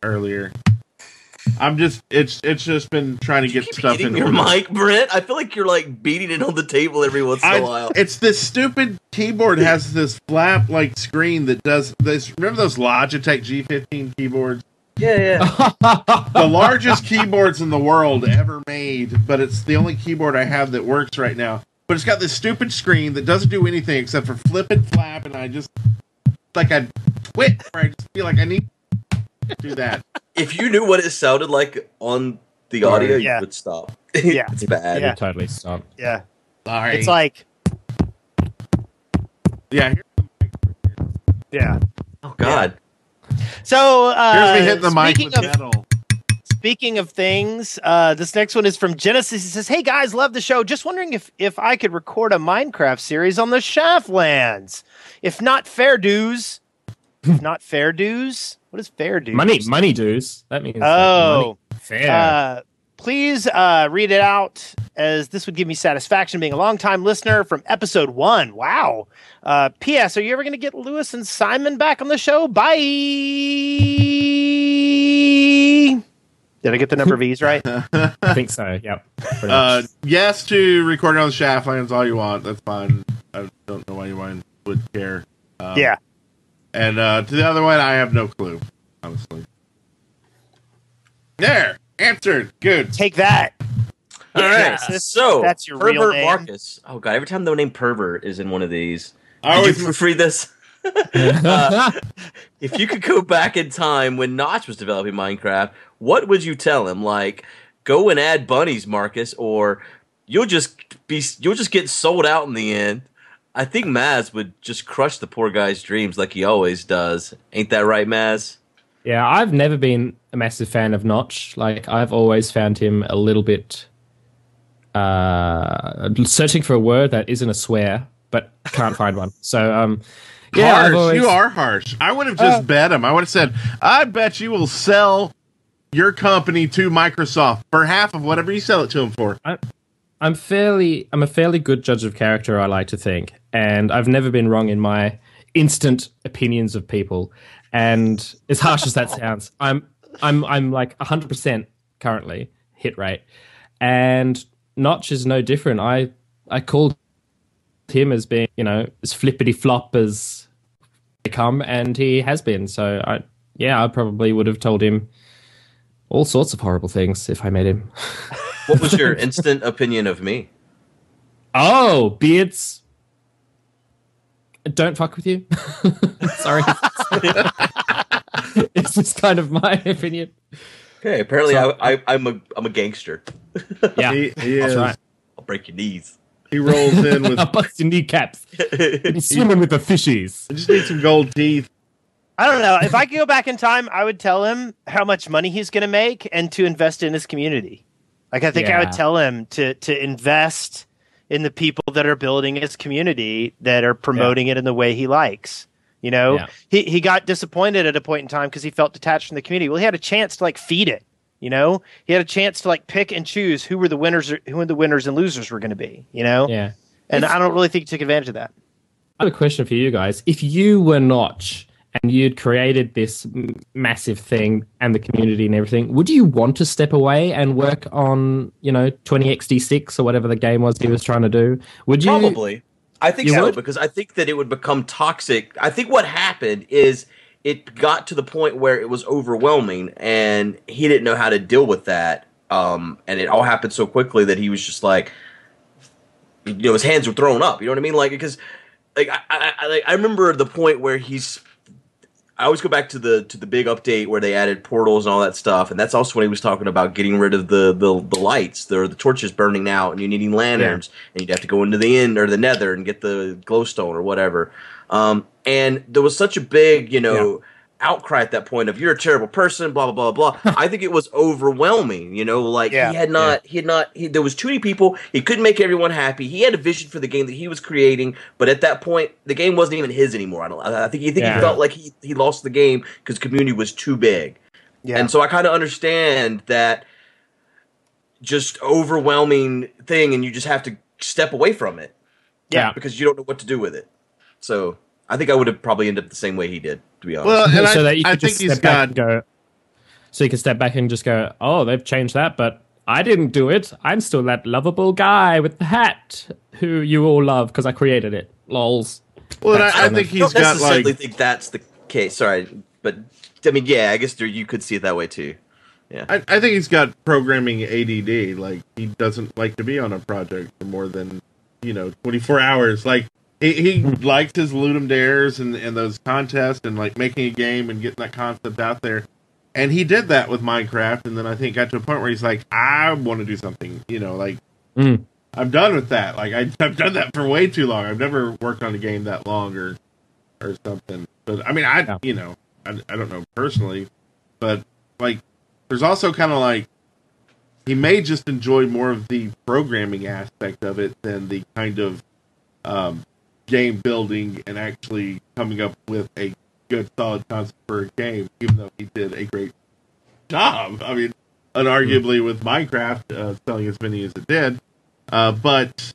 earlier i'm just it's it's just been trying to you get stuff in your order. mic, Brent. I feel like you're like beating it on the table every once in I- a while. It's this stupid keyboard has this flap like screen that does this. Remember those Logitech G15 keyboards? Yeah, yeah. The largest keyboards in the world ever made, but it's the only keyboard I have that works right now. But it's got this stupid screen that doesn't do anything except for flip and flap, and I just like I quit, or I just feel like I need do that. if you knew what it sounded like on the audio, Yeah. you would stop. [LAUGHS] Yeah. it's bad. Yeah. totally stop. Yeah, Sorry. it's like yeah. Yeah. Oh God. So uh, here's me hitting the mic speaking with of metal. speaking of things, uh, this next one is from Genesis. He says, "Hey guys, love the show. Just wondering if if I could record a Minecraft series on the Shaftlands. If not fair dues, if not fair dues. What is fair dues? Money, money dues. That means like, Oh, money. fair. Uh, please uh, read it out, as this would give me satisfaction being a longtime listener from episode one. Wow. Uh, P.S. Are you ever going to get Lewis and Simon back on the show? Bye. Did I get the number of E's right? [LAUGHS] I think so. Yep. Uh, yes to recording on the Shaftlands all you want. That's fine. I don't know why anyone would care. Um, yeah. And uh, to the other one, I have no clue, honestly. There, answered. Good. Take that. All right. Yes. So That's your pervert real name. Marcus. Oh God. Every time the name pervert is in one of these, I always you proofread this? [LAUGHS] uh, if you could go back in time when Notch was developing Minecraft, what would you tell him? Like, go and add bunnies, Marcus, or you'll just be you'll just get sold out in the end. I think Maz would just crush the poor guy's dreams like he always does. Ain't that right, Maz? yeah, I've never been a massive fan of Notch. Like, I've always found him a little bit uh, searching for a word that isn't a swear, but can't find one. So, um, yeah, harsh. always- You are harsh. I would have just Uh, bet him. I would have said, I bet you will sell your company to Microsoft for half of whatever you sell it to them for. I'm fairly I'm a fairly good judge of character, I like to think, and I've never been wrong in my instant opinions of people. And as harsh as that sounds, [LAUGHS] I'm I'm I'm like 100% currently hit rate. And Notch is no different. I I called him as being, you know, as flippity flop as they come and he has been. So I yeah, I probably would have told him all sorts of horrible things if I met him. [LAUGHS] What was your [LAUGHS] instant opinion of me? Oh, beards. Don't fuck with you. [LAUGHS] Sorry. [LAUGHS] it's just kind of my opinion. Okay, apparently So- I, I, I'm a I'm a gangster. Yeah, He, he that's is. right. I'll break your knees. He rolls in with. a box of kneecaps. He's swimming with the fishies. I just need some gold teeth. I don't know. If I could go back in time, I would tell him how much money he's going to make and to invest in his community. Like I think I would tell him to to invest in the people that are building his community that are promoting it in the way he likes. You know, Yeah. he he got disappointed at a point in time because he felt detached from the community. Well, he had a chance to like feed it. You know, he had a chance to like pick and choose who were the winners, who the winners and losers were going to be. You know, Yeah. and I don't really think he took advantage of that. I have a question for you guys. If you were Notch and you'd created this m- massive thing and the community and everything, would you want to step away and work on, you know, 20XD6 or whatever the game was he was trying to do? Would you? Probably. I think so would? because I think that it would become toxic. I think what happened is it got to the point where it was overwhelming and he didn't know how to deal with that. Um, and it all happened so quickly that he was just like, you know, his hands were thrown up. You know what I mean? Like because, like I, I, I remember the point where he's. I always go back to the to the big update where they added portals and all that stuff, and that's also when he was talking about getting rid of the the, the lights, the the torches burning out, and you needing lanterns, and you'd have to go into the end or the Nether and get the glowstone or whatever. Um, and there was such a big, you know, outcry at that point of you're a terrible person, blah blah blah blah. [LAUGHS] I think it was overwhelming. You know, like Yeah. he had not, he had not. He, there was too many people. He couldn't make everyone happy. He had a vision for the game that he was creating, but at that point, the game wasn't even his anymore. I don't. I think he think Yeah. he felt like he he lost the game because community was too big. Yeah. And so I kind of understand that just overwhelming thing, and you just have to step away from it Yeah. because you don't know what to do with it. So I think I would have probably ended up the same way he did, to be honest. Well, and so I, that you I could think just he's step back got. and go. So you can step back and just go, oh, they've changed that, but I didn't do it. I'm still that lovable guy with the hat who you all love because I created it. Lols. Well, I, I funny. think I he's don't got necessarily like. think that's the case. Sorry, but I mean, yeah, I guess there, you could see it that way too. Yeah, I, I think he's got programming ADD. Like he doesn't like to be on a project for more than you know 24 hours. Like he, he likes his Ludum dares and and those contests and like making a game and getting that concept out there. And he did that with Minecraft, and then I think got to a point where he's like, I want to do something. You know, like Mm. I'm done with that. Like I, I've done that for way too long. I've never worked on a game that long or or something. But I mean, I Yeah. you know, I, I don't know personally, but like, there's also kind of like he may just enjoy more of the programming aspect of it than the kind of um, game building and actually coming up with a good solid concept for a game. Even though he did a great job. I mean, unarguably with Minecraft uh, selling as many as it did, uh, but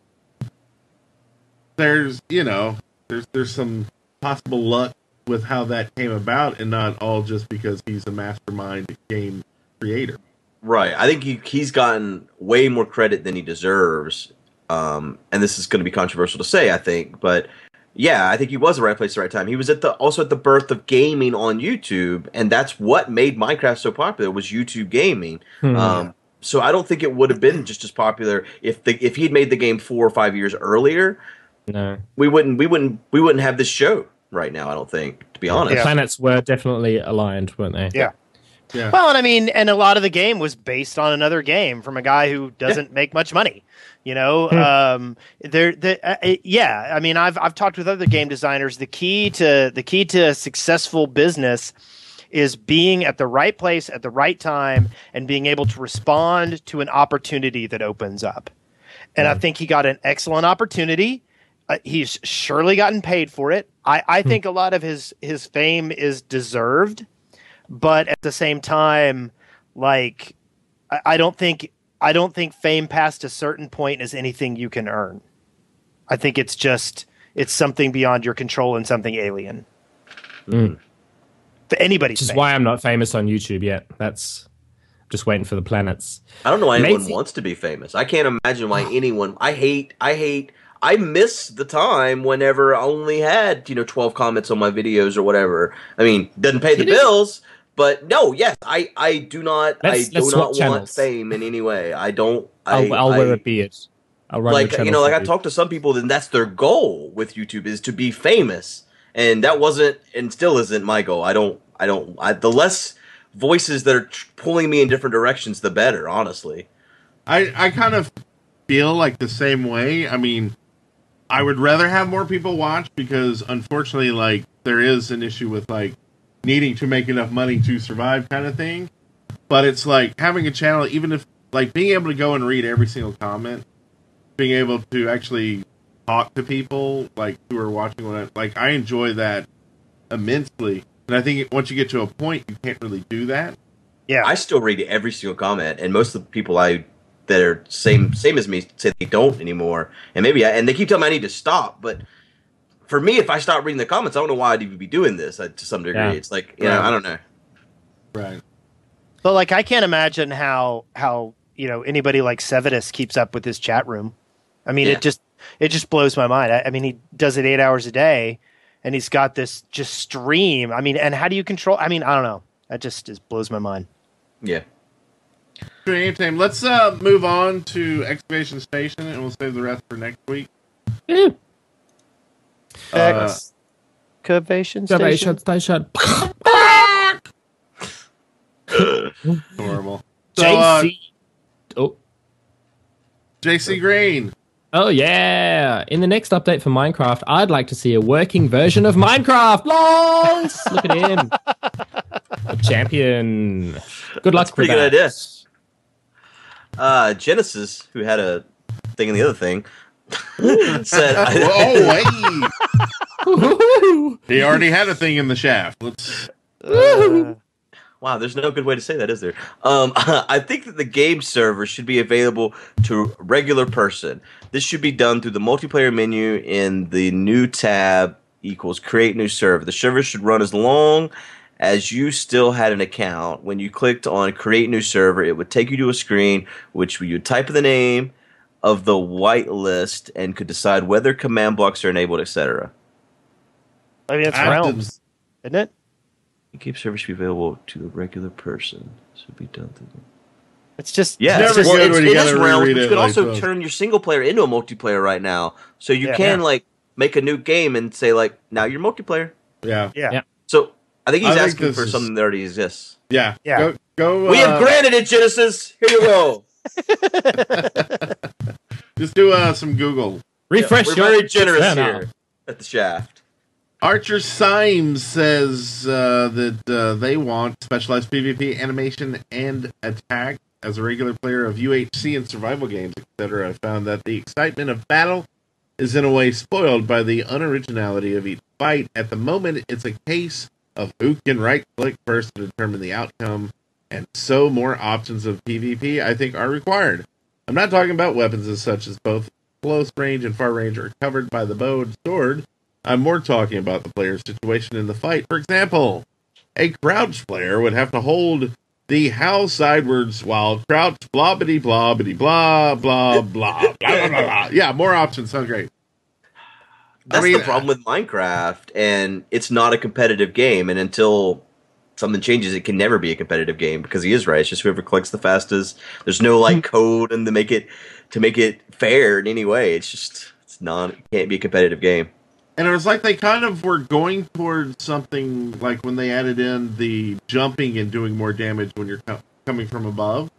there's you know there's there's some possible luck with how that came about, and not all just because he's a mastermind game creator. right. I think he he's gotten way more credit than he deserves. Um, and this is going to be controversial to say, I think, but yeah, I think he was the right place at the right time. He was at the also at the birth of gaming on YouTube, and that's what made Minecraft so popular was YouTube gaming. Hmm. Um, so I don't think it would have been just as popular if the if he'd made the game four or five years earlier. No. We wouldn't we wouldn't we wouldn't have this show right now. I don't think, to be honest. Yeah. Planets were definitely aligned, weren't they? Yeah. Yeah. Well, and I mean, and a lot of the game was based on another game from a guy who doesn't make much money. You know, um, there, the, uh, uh, yeah. I mean, I've I've talked with other game designers. The key to the key to a successful business is being at the right place at the right time and being able to respond to an opportunity that opens up. And I think he got an excellent opportunity. Uh, he's surely gotten paid for it. I, I think a lot of his his fame is deserved but at the same time, like I, I don't think I don't think fame past a certain point is anything you can earn. I think it's just it's something beyond your control and something alien. Mm. For anybody, Which is fame. why I'm not famous on YouTube yet. That's just waiting for the planets. I don't know why anyone Amazing. wants to be famous. I can't imagine why anyone. I hate. I hate. I miss the time whenever I only had you know twelve comments on my videos or whatever. I mean, doesn't pay the bills, but no, yes, I I do not. I Let's- do not want channels. fame in any way. I don't. I, I'll, I'll I, wear a beard. I'll run like you know, like for I you. talked to some people, then that's their goal with YouTube is to be famous, and that wasn't and still isn't my goal. I don't. I don't. I, the less voices that are tr- pulling me in different directions, the better. Honestly. I, I kind of feel like the same way. I mean, I would rather have more people watch because unfortunately, like there is an issue with like needing to make enough money to survive, kind of thing. But it's like having a channel, even if like being able to go and read every single comment, being able to actually talk to people like who are watching what I, like I enjoy that immensely. And I think once you get to a point, you can't really do that. Yeah. I still read every single comment, and most of the people I that are same same as me say they don't anymore. And maybe I, and they keep telling me I need to stop, but for me, if I stop reading the comments, I don't know why I'd even be doing this. uh, to some degree, Yeah. it's like you know, Right. I don't know. Right. But like, I can't imagine how how you know anybody like Sevadus keeps up with his chat room. I mean, Yeah. it just it just blows my mind. I, I mean, he does it eight hours a day, and he's got this just stream. I mean, and how do you control? I mean, I don't know. That just just blows my mind. Yeah, Good time. Let's uh, move on to Excavation Station, and we'll save the rest for next week. Yeah. Uh, Excavation Station, station. station. horrible. So, uh, JC. Oh. JC Green. Oh yeah! In the next update for Minecraft, I'd like to see a working version of Minecraft. Longs, look at him, a champion. Good luck. That's pretty with good that. idea. uh, Genesis, who had a thing in the other thing, [LAUGHS] said, oh wait, he already had a thing in the shaft. Let's. Uh, Wow, there's no good way to say that, is there? Um, [LAUGHS] I think that the game server should be available to regular person. This should be done through the multiplayer menu in the new tab equals create new server. The server should run as long as you still had an account. When you clicked on create new server, it would take you to a screen which you would type in the name of the whitelist and could decide whether command blocks are enabled, etc. I mean, it's I to- realms, isn't it? Game server should be available to the regular person. Should be done through It's just Yeah, It's it's never well, it's, when it is gotta realms, but you it can like also this. turn your single player into a multiplayer right now. So you Yeah. can Yeah. like make a new game and say like, now you're multiplayer. Yeah, yeah. Yeah. So I think he's I asking this for is- something that already exists. yeah, Yeah. Go, go. we uh, have granted it, Genesis. Here you go. [LAUGHS] [LAUGHS] Just do uh, some Google. Refresh We're your very generous channel. here at the shaft. Archer Symes says uh, that uh, they want specialized PvP animation and attack as a regular player of UHC and survival games, etc. I found that the excitement of battle is in a way spoiled by the unoriginality of each fight. At the moment, it's a case of who can right click first to determine the outcome, and so more options of PvP I think are required. I'm not talking about weapons as such as both close range and far range are covered by the bow and sword. I'm more talking about the player's situation in the fight. For example, a crouch player would have to hold the howl sidewards while crouch blobbity blobbity blah blah blah blah blah blah. blah. [LAUGHS] Yeah, more options sound great. That's mean, the problem with Minecraft, and it's not a competitive game. And until something changes, it can never be a competitive game because he is right. It's just whoever clicks the fastest. There's no Hmm. like code and to make it to make it fair in any way. It's just it's not it can't be a competitive game. And it was like they kind of were going towards something like when they added in the jumping and doing more damage when you're co- coming from above,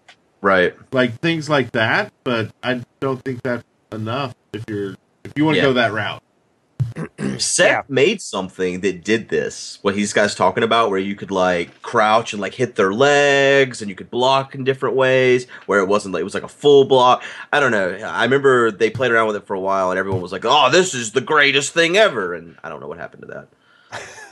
Right. like things like that. But I don't think that's enough if you're if you want to Yeah. go that route. Seth Yeah. made something that did this. What these guys talking about, where you could like crouch and like hit their legs, and you could block in different ways. Where it wasn't like it was like a full block. I don't know. I remember they played around with it for a while, and everyone was like, "Oh, this is the greatest thing ever." And I don't know what happened to that.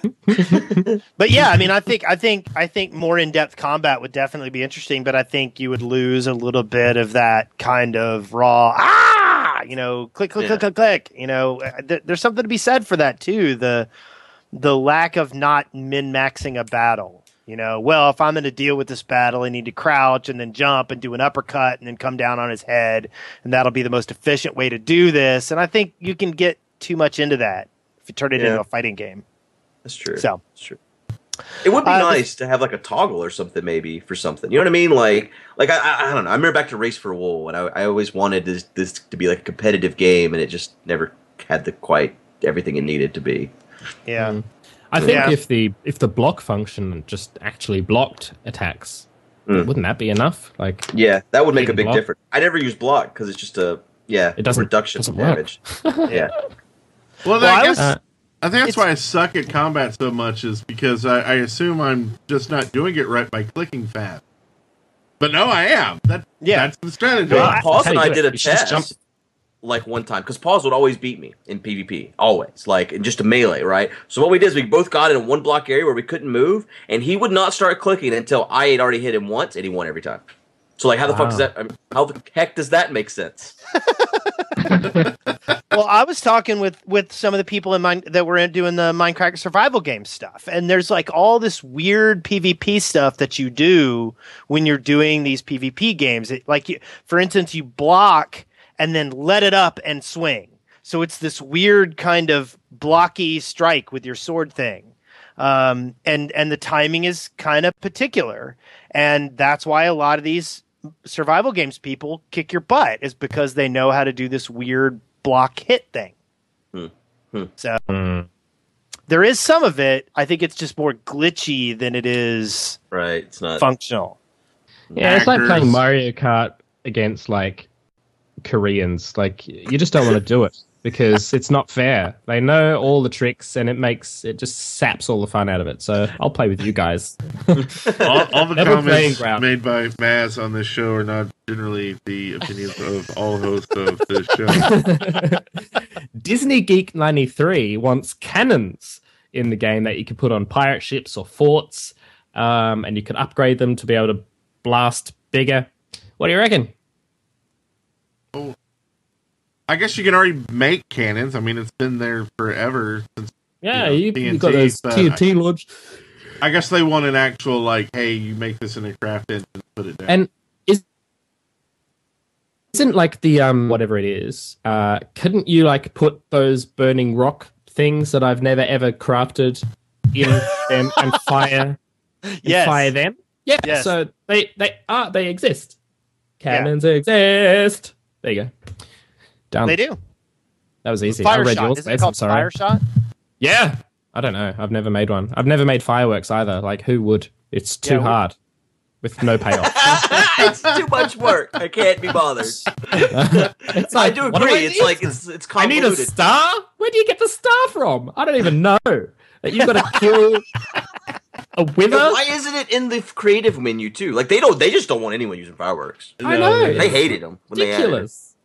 [LAUGHS] But yeah, I mean, I think I think I think more in depth combat would definitely be interesting, but I think you would lose a little bit of that kind of raw ah, you know, click click Yeah. click click click. You know, Uh, th- there's something to be said for that too. The the lack of not min maxing a battle. You know, well, if I'm going to deal with this battle, I need to crouch and then jump and do an uppercut and then come down on his head, and that'll be the most efficient way to do this. And I think you can get too much into that if you turn it Yeah. into a fighting game. That's true. So. That's true. It would be Uh, nice to have like a toggle or something, maybe for something. You know what I mean? Like, like I, I, I don't know. I remember back to Race for Wool, and I, I always wanted this, this to be like a competitive game, and it just never had the quite everything it needed to be. Yeah. I think Yeah. if the if the block function just actually blocked attacks, Mm. Wouldn't that be enough? Like, Yeah, that would make a big block? difference. I never use block because it's just a yeah, It doesn't- reduction doesn't of damage. yeah, [LAUGHS] Well, Well, I I guess was- uh, I think that's it's- why I suck at combat so much is because I, I assume I'm just not doing it right by clicking fast. But no, I am. That Yeah. that's the strategy. Well, Well, Paws and I did it? a You test jump. like one time because Paws would always beat me in PvP, always like in just a melee, right? So what we did is we both got in one block area where we couldn't move, and he would not start clicking until I had already hit him once, and he won every time. So like, how the fuck does that? I mean, how the heck does that make sense? [LAUGHS] well, I was talking with with some of the people in mine that were in doing the Minecraft survival game stuff, and there's like all this weird PvP stuff that you do when you're doing these PvP games. It, like, you, for instance, you block and then let it up and swing. So it's this weird kind of blocky strike with your sword thing. Um, and and the timing is kind of particular, and that's why a lot of these survival games people kick your butt is because they know how to do this weird block hit thing. Hmm. Hmm. So mm, there is some of it. I think it's just more glitchy than it is Right? It's not. functional. yeah, it's like playing Mario Kart against like Koreans. Like, you just don't want to do it because it's not fair. They know all the tricks, and it makes it just saps all the fun out of it. So I'll play with you guys. [LAUGHS] all, all the comments made by Maz on this show are not generally the opinions of all hosts of the show. [LAUGHS] Disney Geek 93 wants cannons in the game that you can put on pirate ships or forts, um, and you can upgrade them to be able to blast bigger. What do you reckon? I guess you can already make cannons. I mean, it's been there forever since. Yeah, You you, know, you got those but TNT launch. I guess they want an actual like, hey, you make this in a craft engine, and put it down. And is isn't like the um whatever it is? Uh, couldn't you like put those burning rock things that I've never ever crafted in [LAUGHS] them and fire and Yes. fire them? Yeah. Yes. So they they are they exist. Cannons exist. There you go. Done. They do. That was easy. I Fire oh, read shot. yours. Is it called sorry. fire shot? Yeah. I don't know. I've never made one. I've never made fireworks either. Like who would? It's too Yeah, hard with no payoff. [LAUGHS] it's too much work. I can't be bothered. it's I do what agree. I it's like it's it's I need a star. Where do you get the star from? I don't even know. That you've got to kill a wither. And why isn't it in the creative menu too? Like they don't. They just don't want anyone using fireworks. I know. They hated them when they added it. Ridiculous.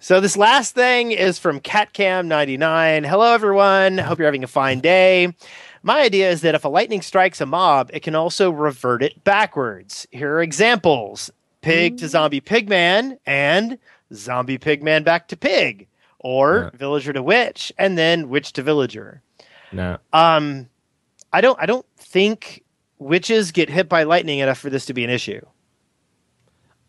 So this last thing is from CatCam99. Hello everyone. Hope you're having a fine day. My idea is that if a lightning strikes a mob, it can also revert it backwards. Here are examples. Pig to zombie pigman and zombie pigman back to pig or Yeah. villager to witch and then witch to villager. No. Um I don't I don't think witches get hit by lightning enough for this to be an issue.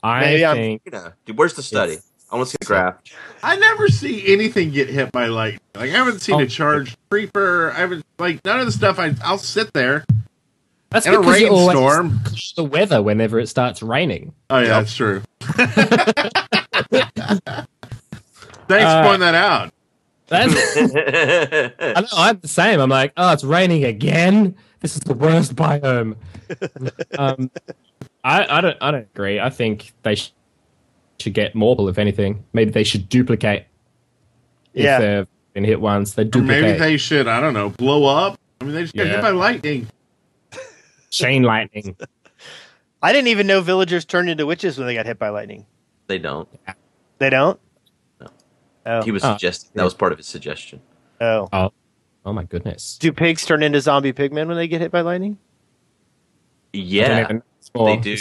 I Maybe I'm- think You know, dude, where's the study? It's- I want to see the graph. I never see anything get hit by lightning. Like I haven't seen Oh. a charged creeper. I haven't like none of the stuff. I I'll sit there that's in a because you always rainstorm. push the weather whenever it starts raining. Oh yeah, Yep. that's true. [LAUGHS] Thanks for Uh, pointing that out. That's [LAUGHS] I know, I'm the same. I'm like, oh, it's raining again. This is the worst biome. [LAUGHS] um, I, I don't, I don't agree. I think they sh- should get more. If anything, maybe they should duplicate. If Yeah. they've been hit once, they duplicate. Or maybe they should. I don't know. Blow up. I mean, they just got Yeah. hit by lightning. chain lightning. [LAUGHS] I didn't even know villagers turned into witches when they got hit by lightning. they don't. They don't? No. Oh. He was Oh. suggesting that was part of his suggestion. Oh. oh. Oh my goodness. Do pigs turn into zombie pigmen when they get hit by lightning? Yeah, they do.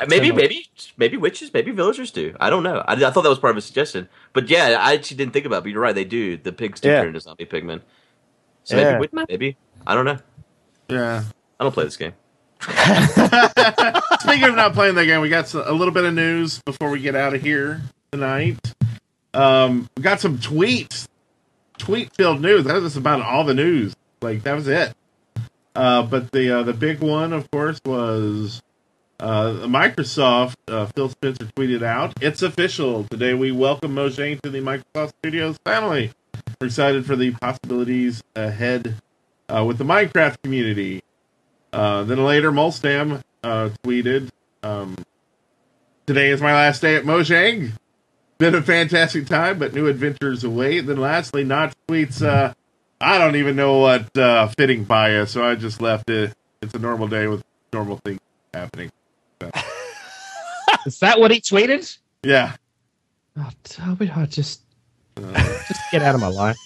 Uh, Maybe, maybe, maybe witches, maybe villagers do. I don't know. I, I thought that was part of a suggestion, but yeah, I actually didn't think about. it, But you're right, they do. The pigs do Yeah. turn into zombie pigmen. So Yeah. maybe, wit- maybe I don't know. Yeah. I don't play this game. [LAUGHS] Speaking of not playing that game, we got a little bit of news before we get out of here tonight. Um, we got some tweets, tweet filled news. That was about all the news. Like that was it. Uh, but the uh, the big one, of course, was uh, Microsoft. Uh, Phil Spencer tweeted out, "It's official. Today we welcome Mojang to the Microsoft Studios family. We're excited for the possibilities ahead uh, with the Minecraft community." Uh, then later, Mollstam uh, tweeted, um, "Today is my last day at Mojang. Been a fantastic time, but new adventures await." Then lastly, Notch tweets, uh, "I don't even know what fitting bias, so I just left it. It's a normal day with normal things happening." Is that what he tweeted? Yeah, Oh, Toby, I just uh, just get out of my life.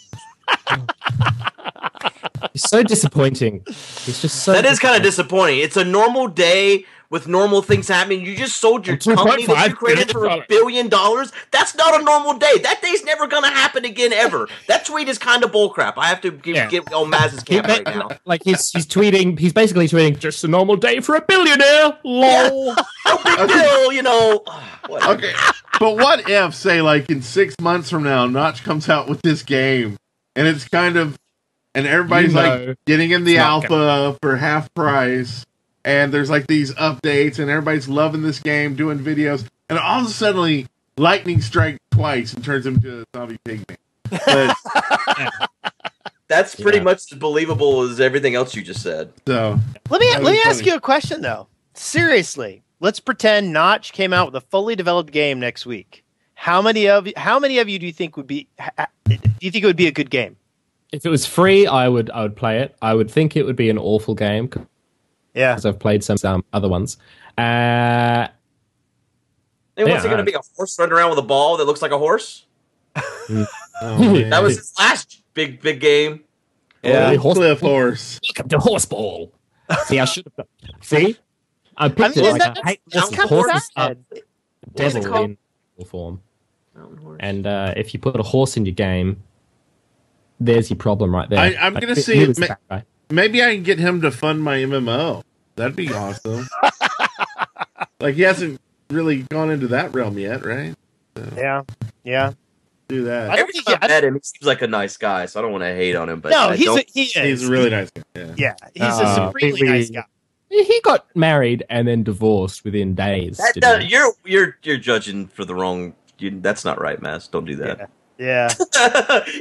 [LAUGHS] He's so disappointing. He's just so. That is kind of disappointing. It's a normal day with normal things happening. You just sold your company that you created for a billion dollars. That's not a normal day. That day's never going to happen again ever. [LAUGHS] That tweet is kind of bullcrap. I have to give, Yeah. get on Maz's He camp right now. [LAUGHS] Like he's he's tweeting. He's basically tweeting just a normal day for a billionaire. Lol. [LAUGHS] No big deal, you know. [SIGHS] Okay. but what if, say, like in six months from now, Notch comes out with this game, and it's kind of, and everybody's You know like getting in the it's not alpha for half price, and there's like these updates, and everybody's loving this game, doing videos, and all of a sudden, lightning strikes twice and turns him into a zombie pigman. But [LAUGHS] That's pretty Yeah. much as believable as everything else you just said. so Let me let me was ask you a question though. Seriously, let's pretend Notch came out with a fully developed game next week. How many of how many of you do you think would be? Do you think it would be a good game? If it was free, I would I would play it. I would think it would be an awful game Yeah. because I've played some some other ones. Uh, And what's Yeah, it going I- to be? A horse running around with a ball that looks like a horse? [LAUGHS] oh. That was his last big, big game. Yeah. Old Horse- Cliff Horse. welcome to Horseball. See, I should have. done- See, I picked I mean, it is like that- I hate that's horses. kinda Horses are sad. the What's it devil in form. And uh, if you put a horse in your game, there's your problem right there. I- I'm Like, gonna see he it ma- that guy. Maybe I can get him to fund my MMO. That'd be awesome. [LAUGHS] like he hasn't really gone into that realm yet, right? Yeah. Yeah. Do that. don't Every think time he- I met him, he seems like a nice guy, so I don't want to hate on him. But no, I he's a, he is. He's a really nice guy. Yeah. yeah. He's Uh, a supremely we- nice guy. He got married and then divorced within days. that, that- you're you're you're judging for the wrong. You, that's not right, Maz. Don't do that. Yeah.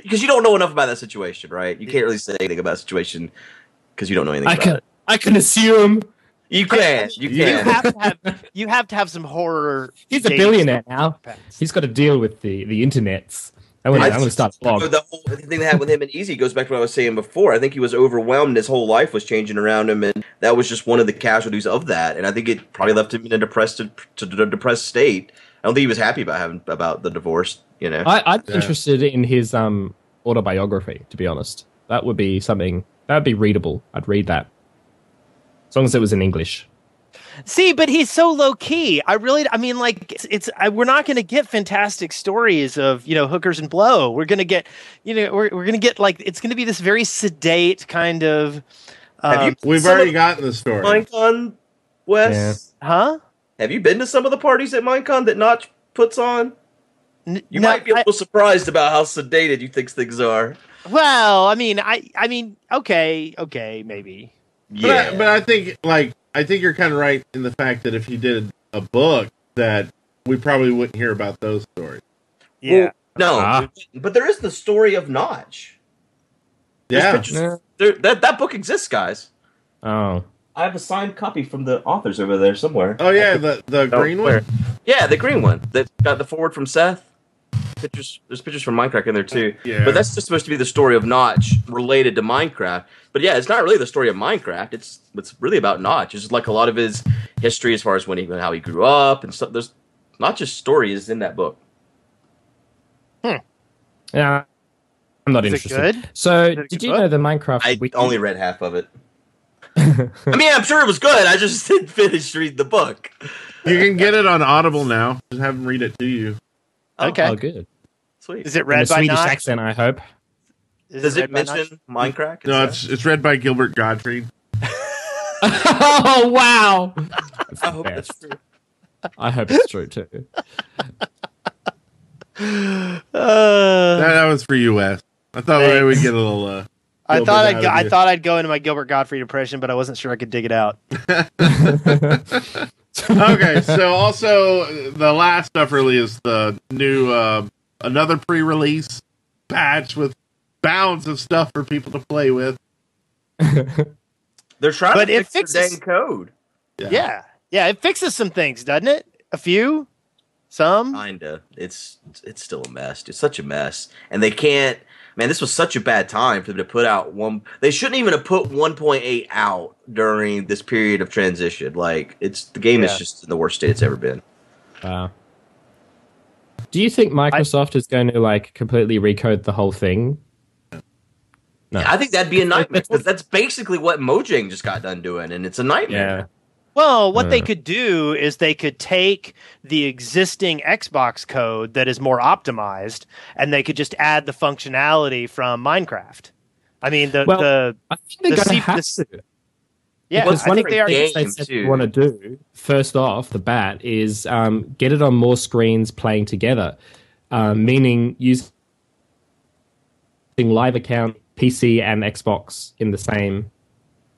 Because [LAUGHS] you don't know enough about that situation, right? You can't really say anything about the situation because you don't know anything I about can it. I can assume You can. You You You have to have [LAUGHS] you have to have some horror. he's a billionaire now. He's got to deal with the the internets. I'm gonna, I start a blog. the whole thing they had with him and Easy goes back to what I was saying before. I think he was overwhelmed. His whole life was changing around him, and that was just one of the casualties of that. And I think it probably left him in a depressed to, to a depressed state. I don't think he was happy about having about the divorce. You know, I, I'd Yeah. interested in his um autobiography. To be honest, that would be something that would be readable. I'd read that as long as it was in English. See, but he's so low key. I really, I mean, like, it's, it's I, we're not going to get fantastic stories of you know hookers and blow. We're going to get, you know, we're we're going to get like it's going to be this very sedate kind of. Have Um, you- We've already of- gotten the story. Minecon West. huh? Have you been to some of the parties at Minecon that Notch puts on? You no, might be a little surprised about how sedated you think things are. Well, I mean, I, I mean, okay, okay, maybe. But, I, but I think like I think you're kind of right in the fact that if he did a book, that we probably wouldn't hear about those stories. Yeah. no, Ah. but there is the story of Notch. There's Yeah, pictures- Yeah. there- that that book exists, guys. Oh, I have a signed copy from the authors over there somewhere. Oh yeah, the the Oh, green where? one. Yeah, the green one that got the forward from Seth. Pictures. There's pictures from Minecraft in there too. Yeah. But that's just supposed to be the story of Notch related to Minecraft. But yeah, it's not really the story of Minecraft. It's it's really about Notch. It's like a lot of his history as far as when he how he grew up and stuff. There's Notch's story is in that book. Hmm. Yeah. I'm not Is it interested. good? So, did good you book? know the Minecraft? I wiki- only read half of it. [LAUGHS] I mean, I'm sure it was good. I just [LAUGHS] didn't finish reading the book. You can get it on Audible now. Just have them read it to you. Oh, Okay. Oh, good. Sweet. Is it read by Swedish Notch? accent, I hope. Is Does read it by Notch? mention Minecraft? No, it's it's read by Gilbert Gottfried. [LAUGHS] oh wow! I hope that's true. I hope it's true too. That, Uh, that was for you, Wes. I thought maybe we'd get a little. Uh, I thought I'd go, I thought I'd go into my Gilbert Gottfried depression, but I wasn't sure I could dig it out. [LAUGHS] [LAUGHS] okay, so also uh, the last stuff really is the new uh, another pre-release patch with bounds of stuff for people to play with. They're trying But to it fix fixes- the dang code. Yeah. Yeah, it fixes some things, doesn't it? A few, some. Kinda. It's it's still a mess. It's such a mess, and they can't. Man, this was such a bad time for them to put out one. They shouldn't even have put 1.8 out during this period of transition. Like, it's the game Yeah. is just in the worst state it's ever been. Wow. Do you think Microsoft is going to like completely recode the whole thing? No. I think that'd be a nightmare. 'cause that's basically what Mojang just got done doing, and it's a nightmare. Yeah. Well, what they Uh. could do is they could take the existing Xbox code that is more optimized, and they could just add the functionality from Minecraft. I mean, the Well, the I think they're The going to C- have the- to. Yeah, Because one think of they the things they said too. they want to do, first off the bat, is um, get it on more screens playing together, um, meaning using live account PC and Xbox in the same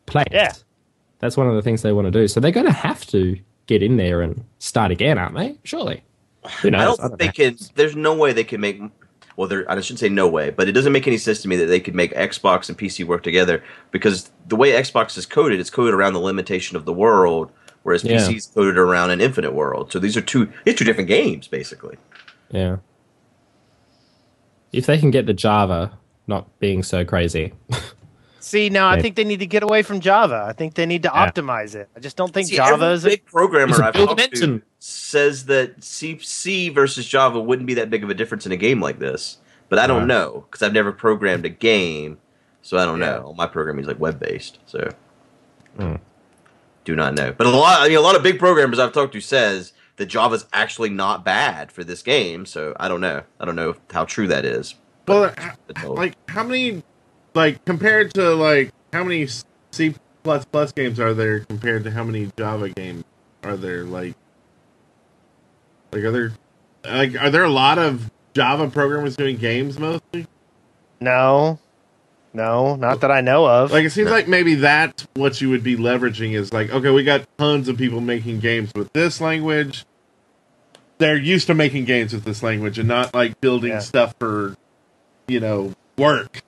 place. Yeah. That's one of the things they want to do. So they're going to have to get in there and start again, aren't they? Surely. Who knows? I don't think they can. There's no way they can make. Well, there. I shouldn't say no way, but it doesn't make any sense to me that they could make Xbox and PC work together because the way Xbox is coded, it's coded around the limitation of the world, whereas Yeah. PC is coded around an infinite world. So these are two. These two different games, basically. Yeah. If they can get the Java not being so crazy. [LAUGHS] See, now I think they need to get away from Java. I think they need to Yeah. optimize it. I just don't think See, Java every is. A, big programmer It's a I've build talked to says that C, C versus Java wouldn't be that big of a difference in a game like this. But I don't Right. know because I've never programmed a game, so I don't Yeah. know. My programming is like web based, so Hmm. do not know. But a lot, I mean, a lot of big programmers I've talked to says that Java's actually not bad for this game. So I don't know. I don't know how true that is. Well, But- h- but like how many, like compared to like how many C plus plus games are there compared to how many Java games are there? Like, like are there, like are there a lot of Java programmers doing games mostly? no, no, not that I know of. Like it seems No. like maybe that's what you would be leveraging is like, okay, we got tons of people making games with this language. They're used to making games with this language and not like building Yeah. stuff for, you know, work.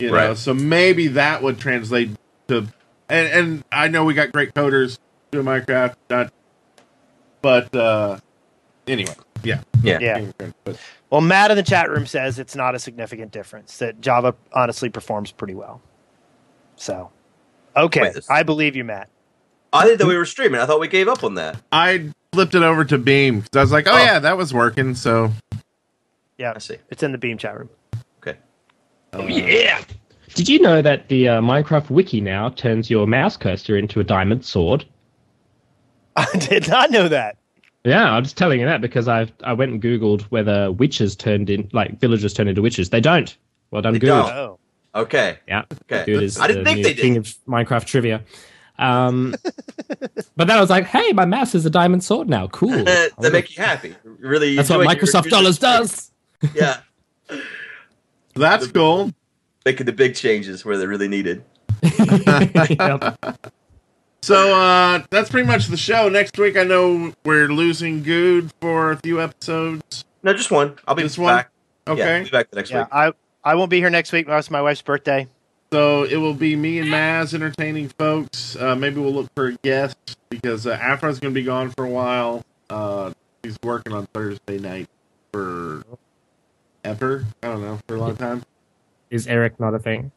You know, Right. so maybe that would translate to, and and I know we got great coders doing Minecraft, not, but uh anyway, yeah, yeah. yeah. Well, Matt in the chat room says it's not a significant difference. That Java honestly performs pretty well. So, okay, Wait, I believe you, Matt. I didn't know we were streaming. I thought we gave up on that. I flipped it over to Beam because I was like, oh, Oh. yeah, that was working. So Yeah, I see. it's in the Beam chat room. Okay. yeah! Did you know that the uh, Minecraft wiki now turns your mouse cursor into a diamond sword? [LAUGHS] I did not know that. Yeah, I'm just telling you that because I I went and googled whether witches turned in like villagers turned into witches. They don't. Well done, They Good. don't. Oh, Okay. Yeah, Okay. Good is I didn't the think new they did. king of Minecraft trivia. Um, [LAUGHS] but then I was like, hey, my mouse is a diamond sword now. Cool. [LAUGHS] that make you happy. Really. That's what enjoy your- Microsoft your- dollars does. Yeah. That's cool. Making the big changes where they're really needed. Yep. [LAUGHS] So uh that's pretty much the show. Next week I know we're losing Good for a few episodes. No, just one. I'll be Just back. Yeah, Okay. I'll be back the next yeah. week. I I won't be here next week. It's my wife's birthday. So it will be me and Maz entertaining folks. Uh maybe we'll look for a guest because uh, Afro's gonna be gone for a while. Uh he's working on Thursday night for ever. I don't know, for a long time. is Eric not a thing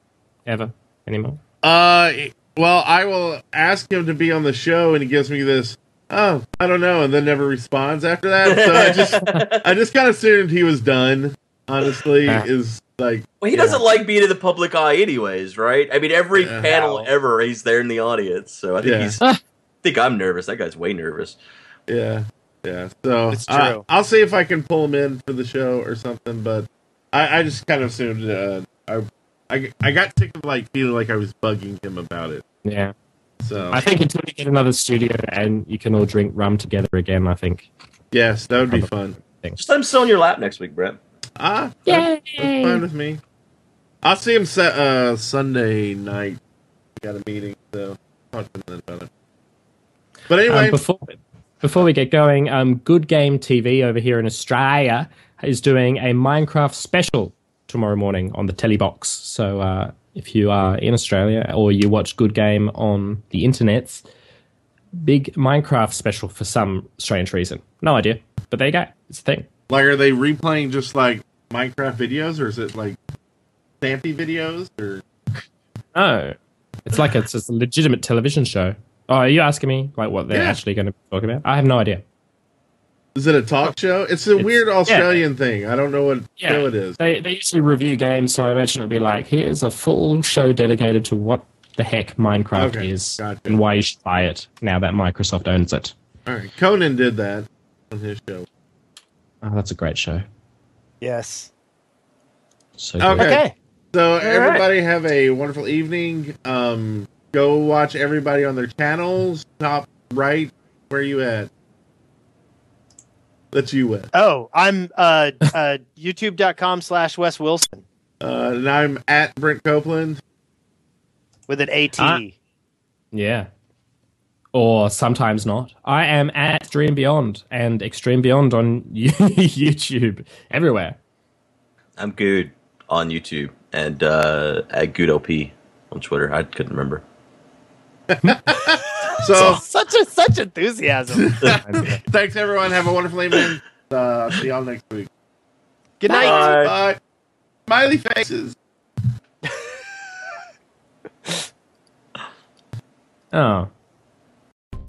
ever anymore? Uh well I will ask him to be on the show and he gives me this Oh, I don't know, and then never responds after that. So I just [LAUGHS] I just kind of assumed he was done. Honestly, is like Well, he yeah. doesn't like being in the public eye, anyways, right? I mean, every Yeah. panel No. ever, he's there in the audience. So I think Yeah. he's. I think I'm nervous. That guy's way nervous. Yeah, yeah. So It's uh, true. I'll see if I can pull him in for the show or something. But I, I just kind of assumed uh, I, I, I got sick of like feeling like I was bugging him about it. Yeah. So I think until you get another studio and you can all drink rum together again, I think. yes, that would be fun. Just let him sit on your lap next week, Brett. Ah, that- that's Yay! fine with me. I'll see him set uh, Sunday night. We got a meeting, so talk to him about it. But anyway, Um, before before we get going, um, Good Game TV over here in Australia is doing a Minecraft special tomorrow morning on the telly box. So uh, if you are in Australia or you watch Good Game on the internets, big Minecraft special for some strange reason. No idea, but there you go. It's a thing. Like, are they replaying just like Minecraft videos, or is it like Stampy videos, or no, it's like it's just a legitimate television show. Oh, are you asking me like what they're Yeah. actually going to talk about? I have no idea. is it a talk show? It's a It's- weird Australian thing. I don't know what show it is. They, they usually review games, so I imagine it'll be like, here's a full show dedicated to what the heck Minecraft Okay, is gotcha. and why you should buy it now that Microsoft owns it. All right, Conan did that on his show. Oh, that's a great show. Yes. So Okay. Okay. So right. everybody have a wonderful evening. Um, go watch everybody on their channels. Top right, where you at? That's you at. Oh, I'm uh, uh, youtube.com slash Wes Wilson Uh, and I'm at Brent Copeland. with an AT. Ah. Yeah. Or sometimes not. I am at Dream Beyond and Extreme Beyond on [LAUGHS] YouTube, everywhere. I'm good on YouTube and uh, at GoodLP on Twitter. I couldn't remember. [LAUGHS] So [LAUGHS] such a such enthusiasm. [LAUGHS] thanks everyone. Have a wonderful evening. Uh, see y'all next week. Good night. Bye. Smiley faces. Oh.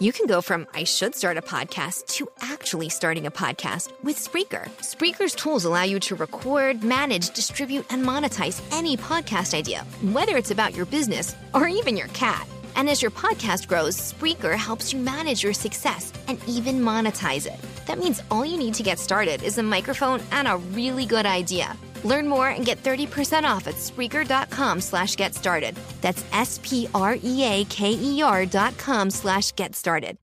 You can go from I should start a podcast to actually starting a podcast with Spreaker. Spreaker's tools allow you to record, manage, distribute, and monetize any podcast idea, whether it's about your business or even your cat. And as your podcast grows, Spreaker helps you manage your success and even monetize it. That means all you need to get started is a microphone and a really good idea. Learn more and get 30% off at Spreaker.com slash get started. That's S P R E A K E R dot com slash get started.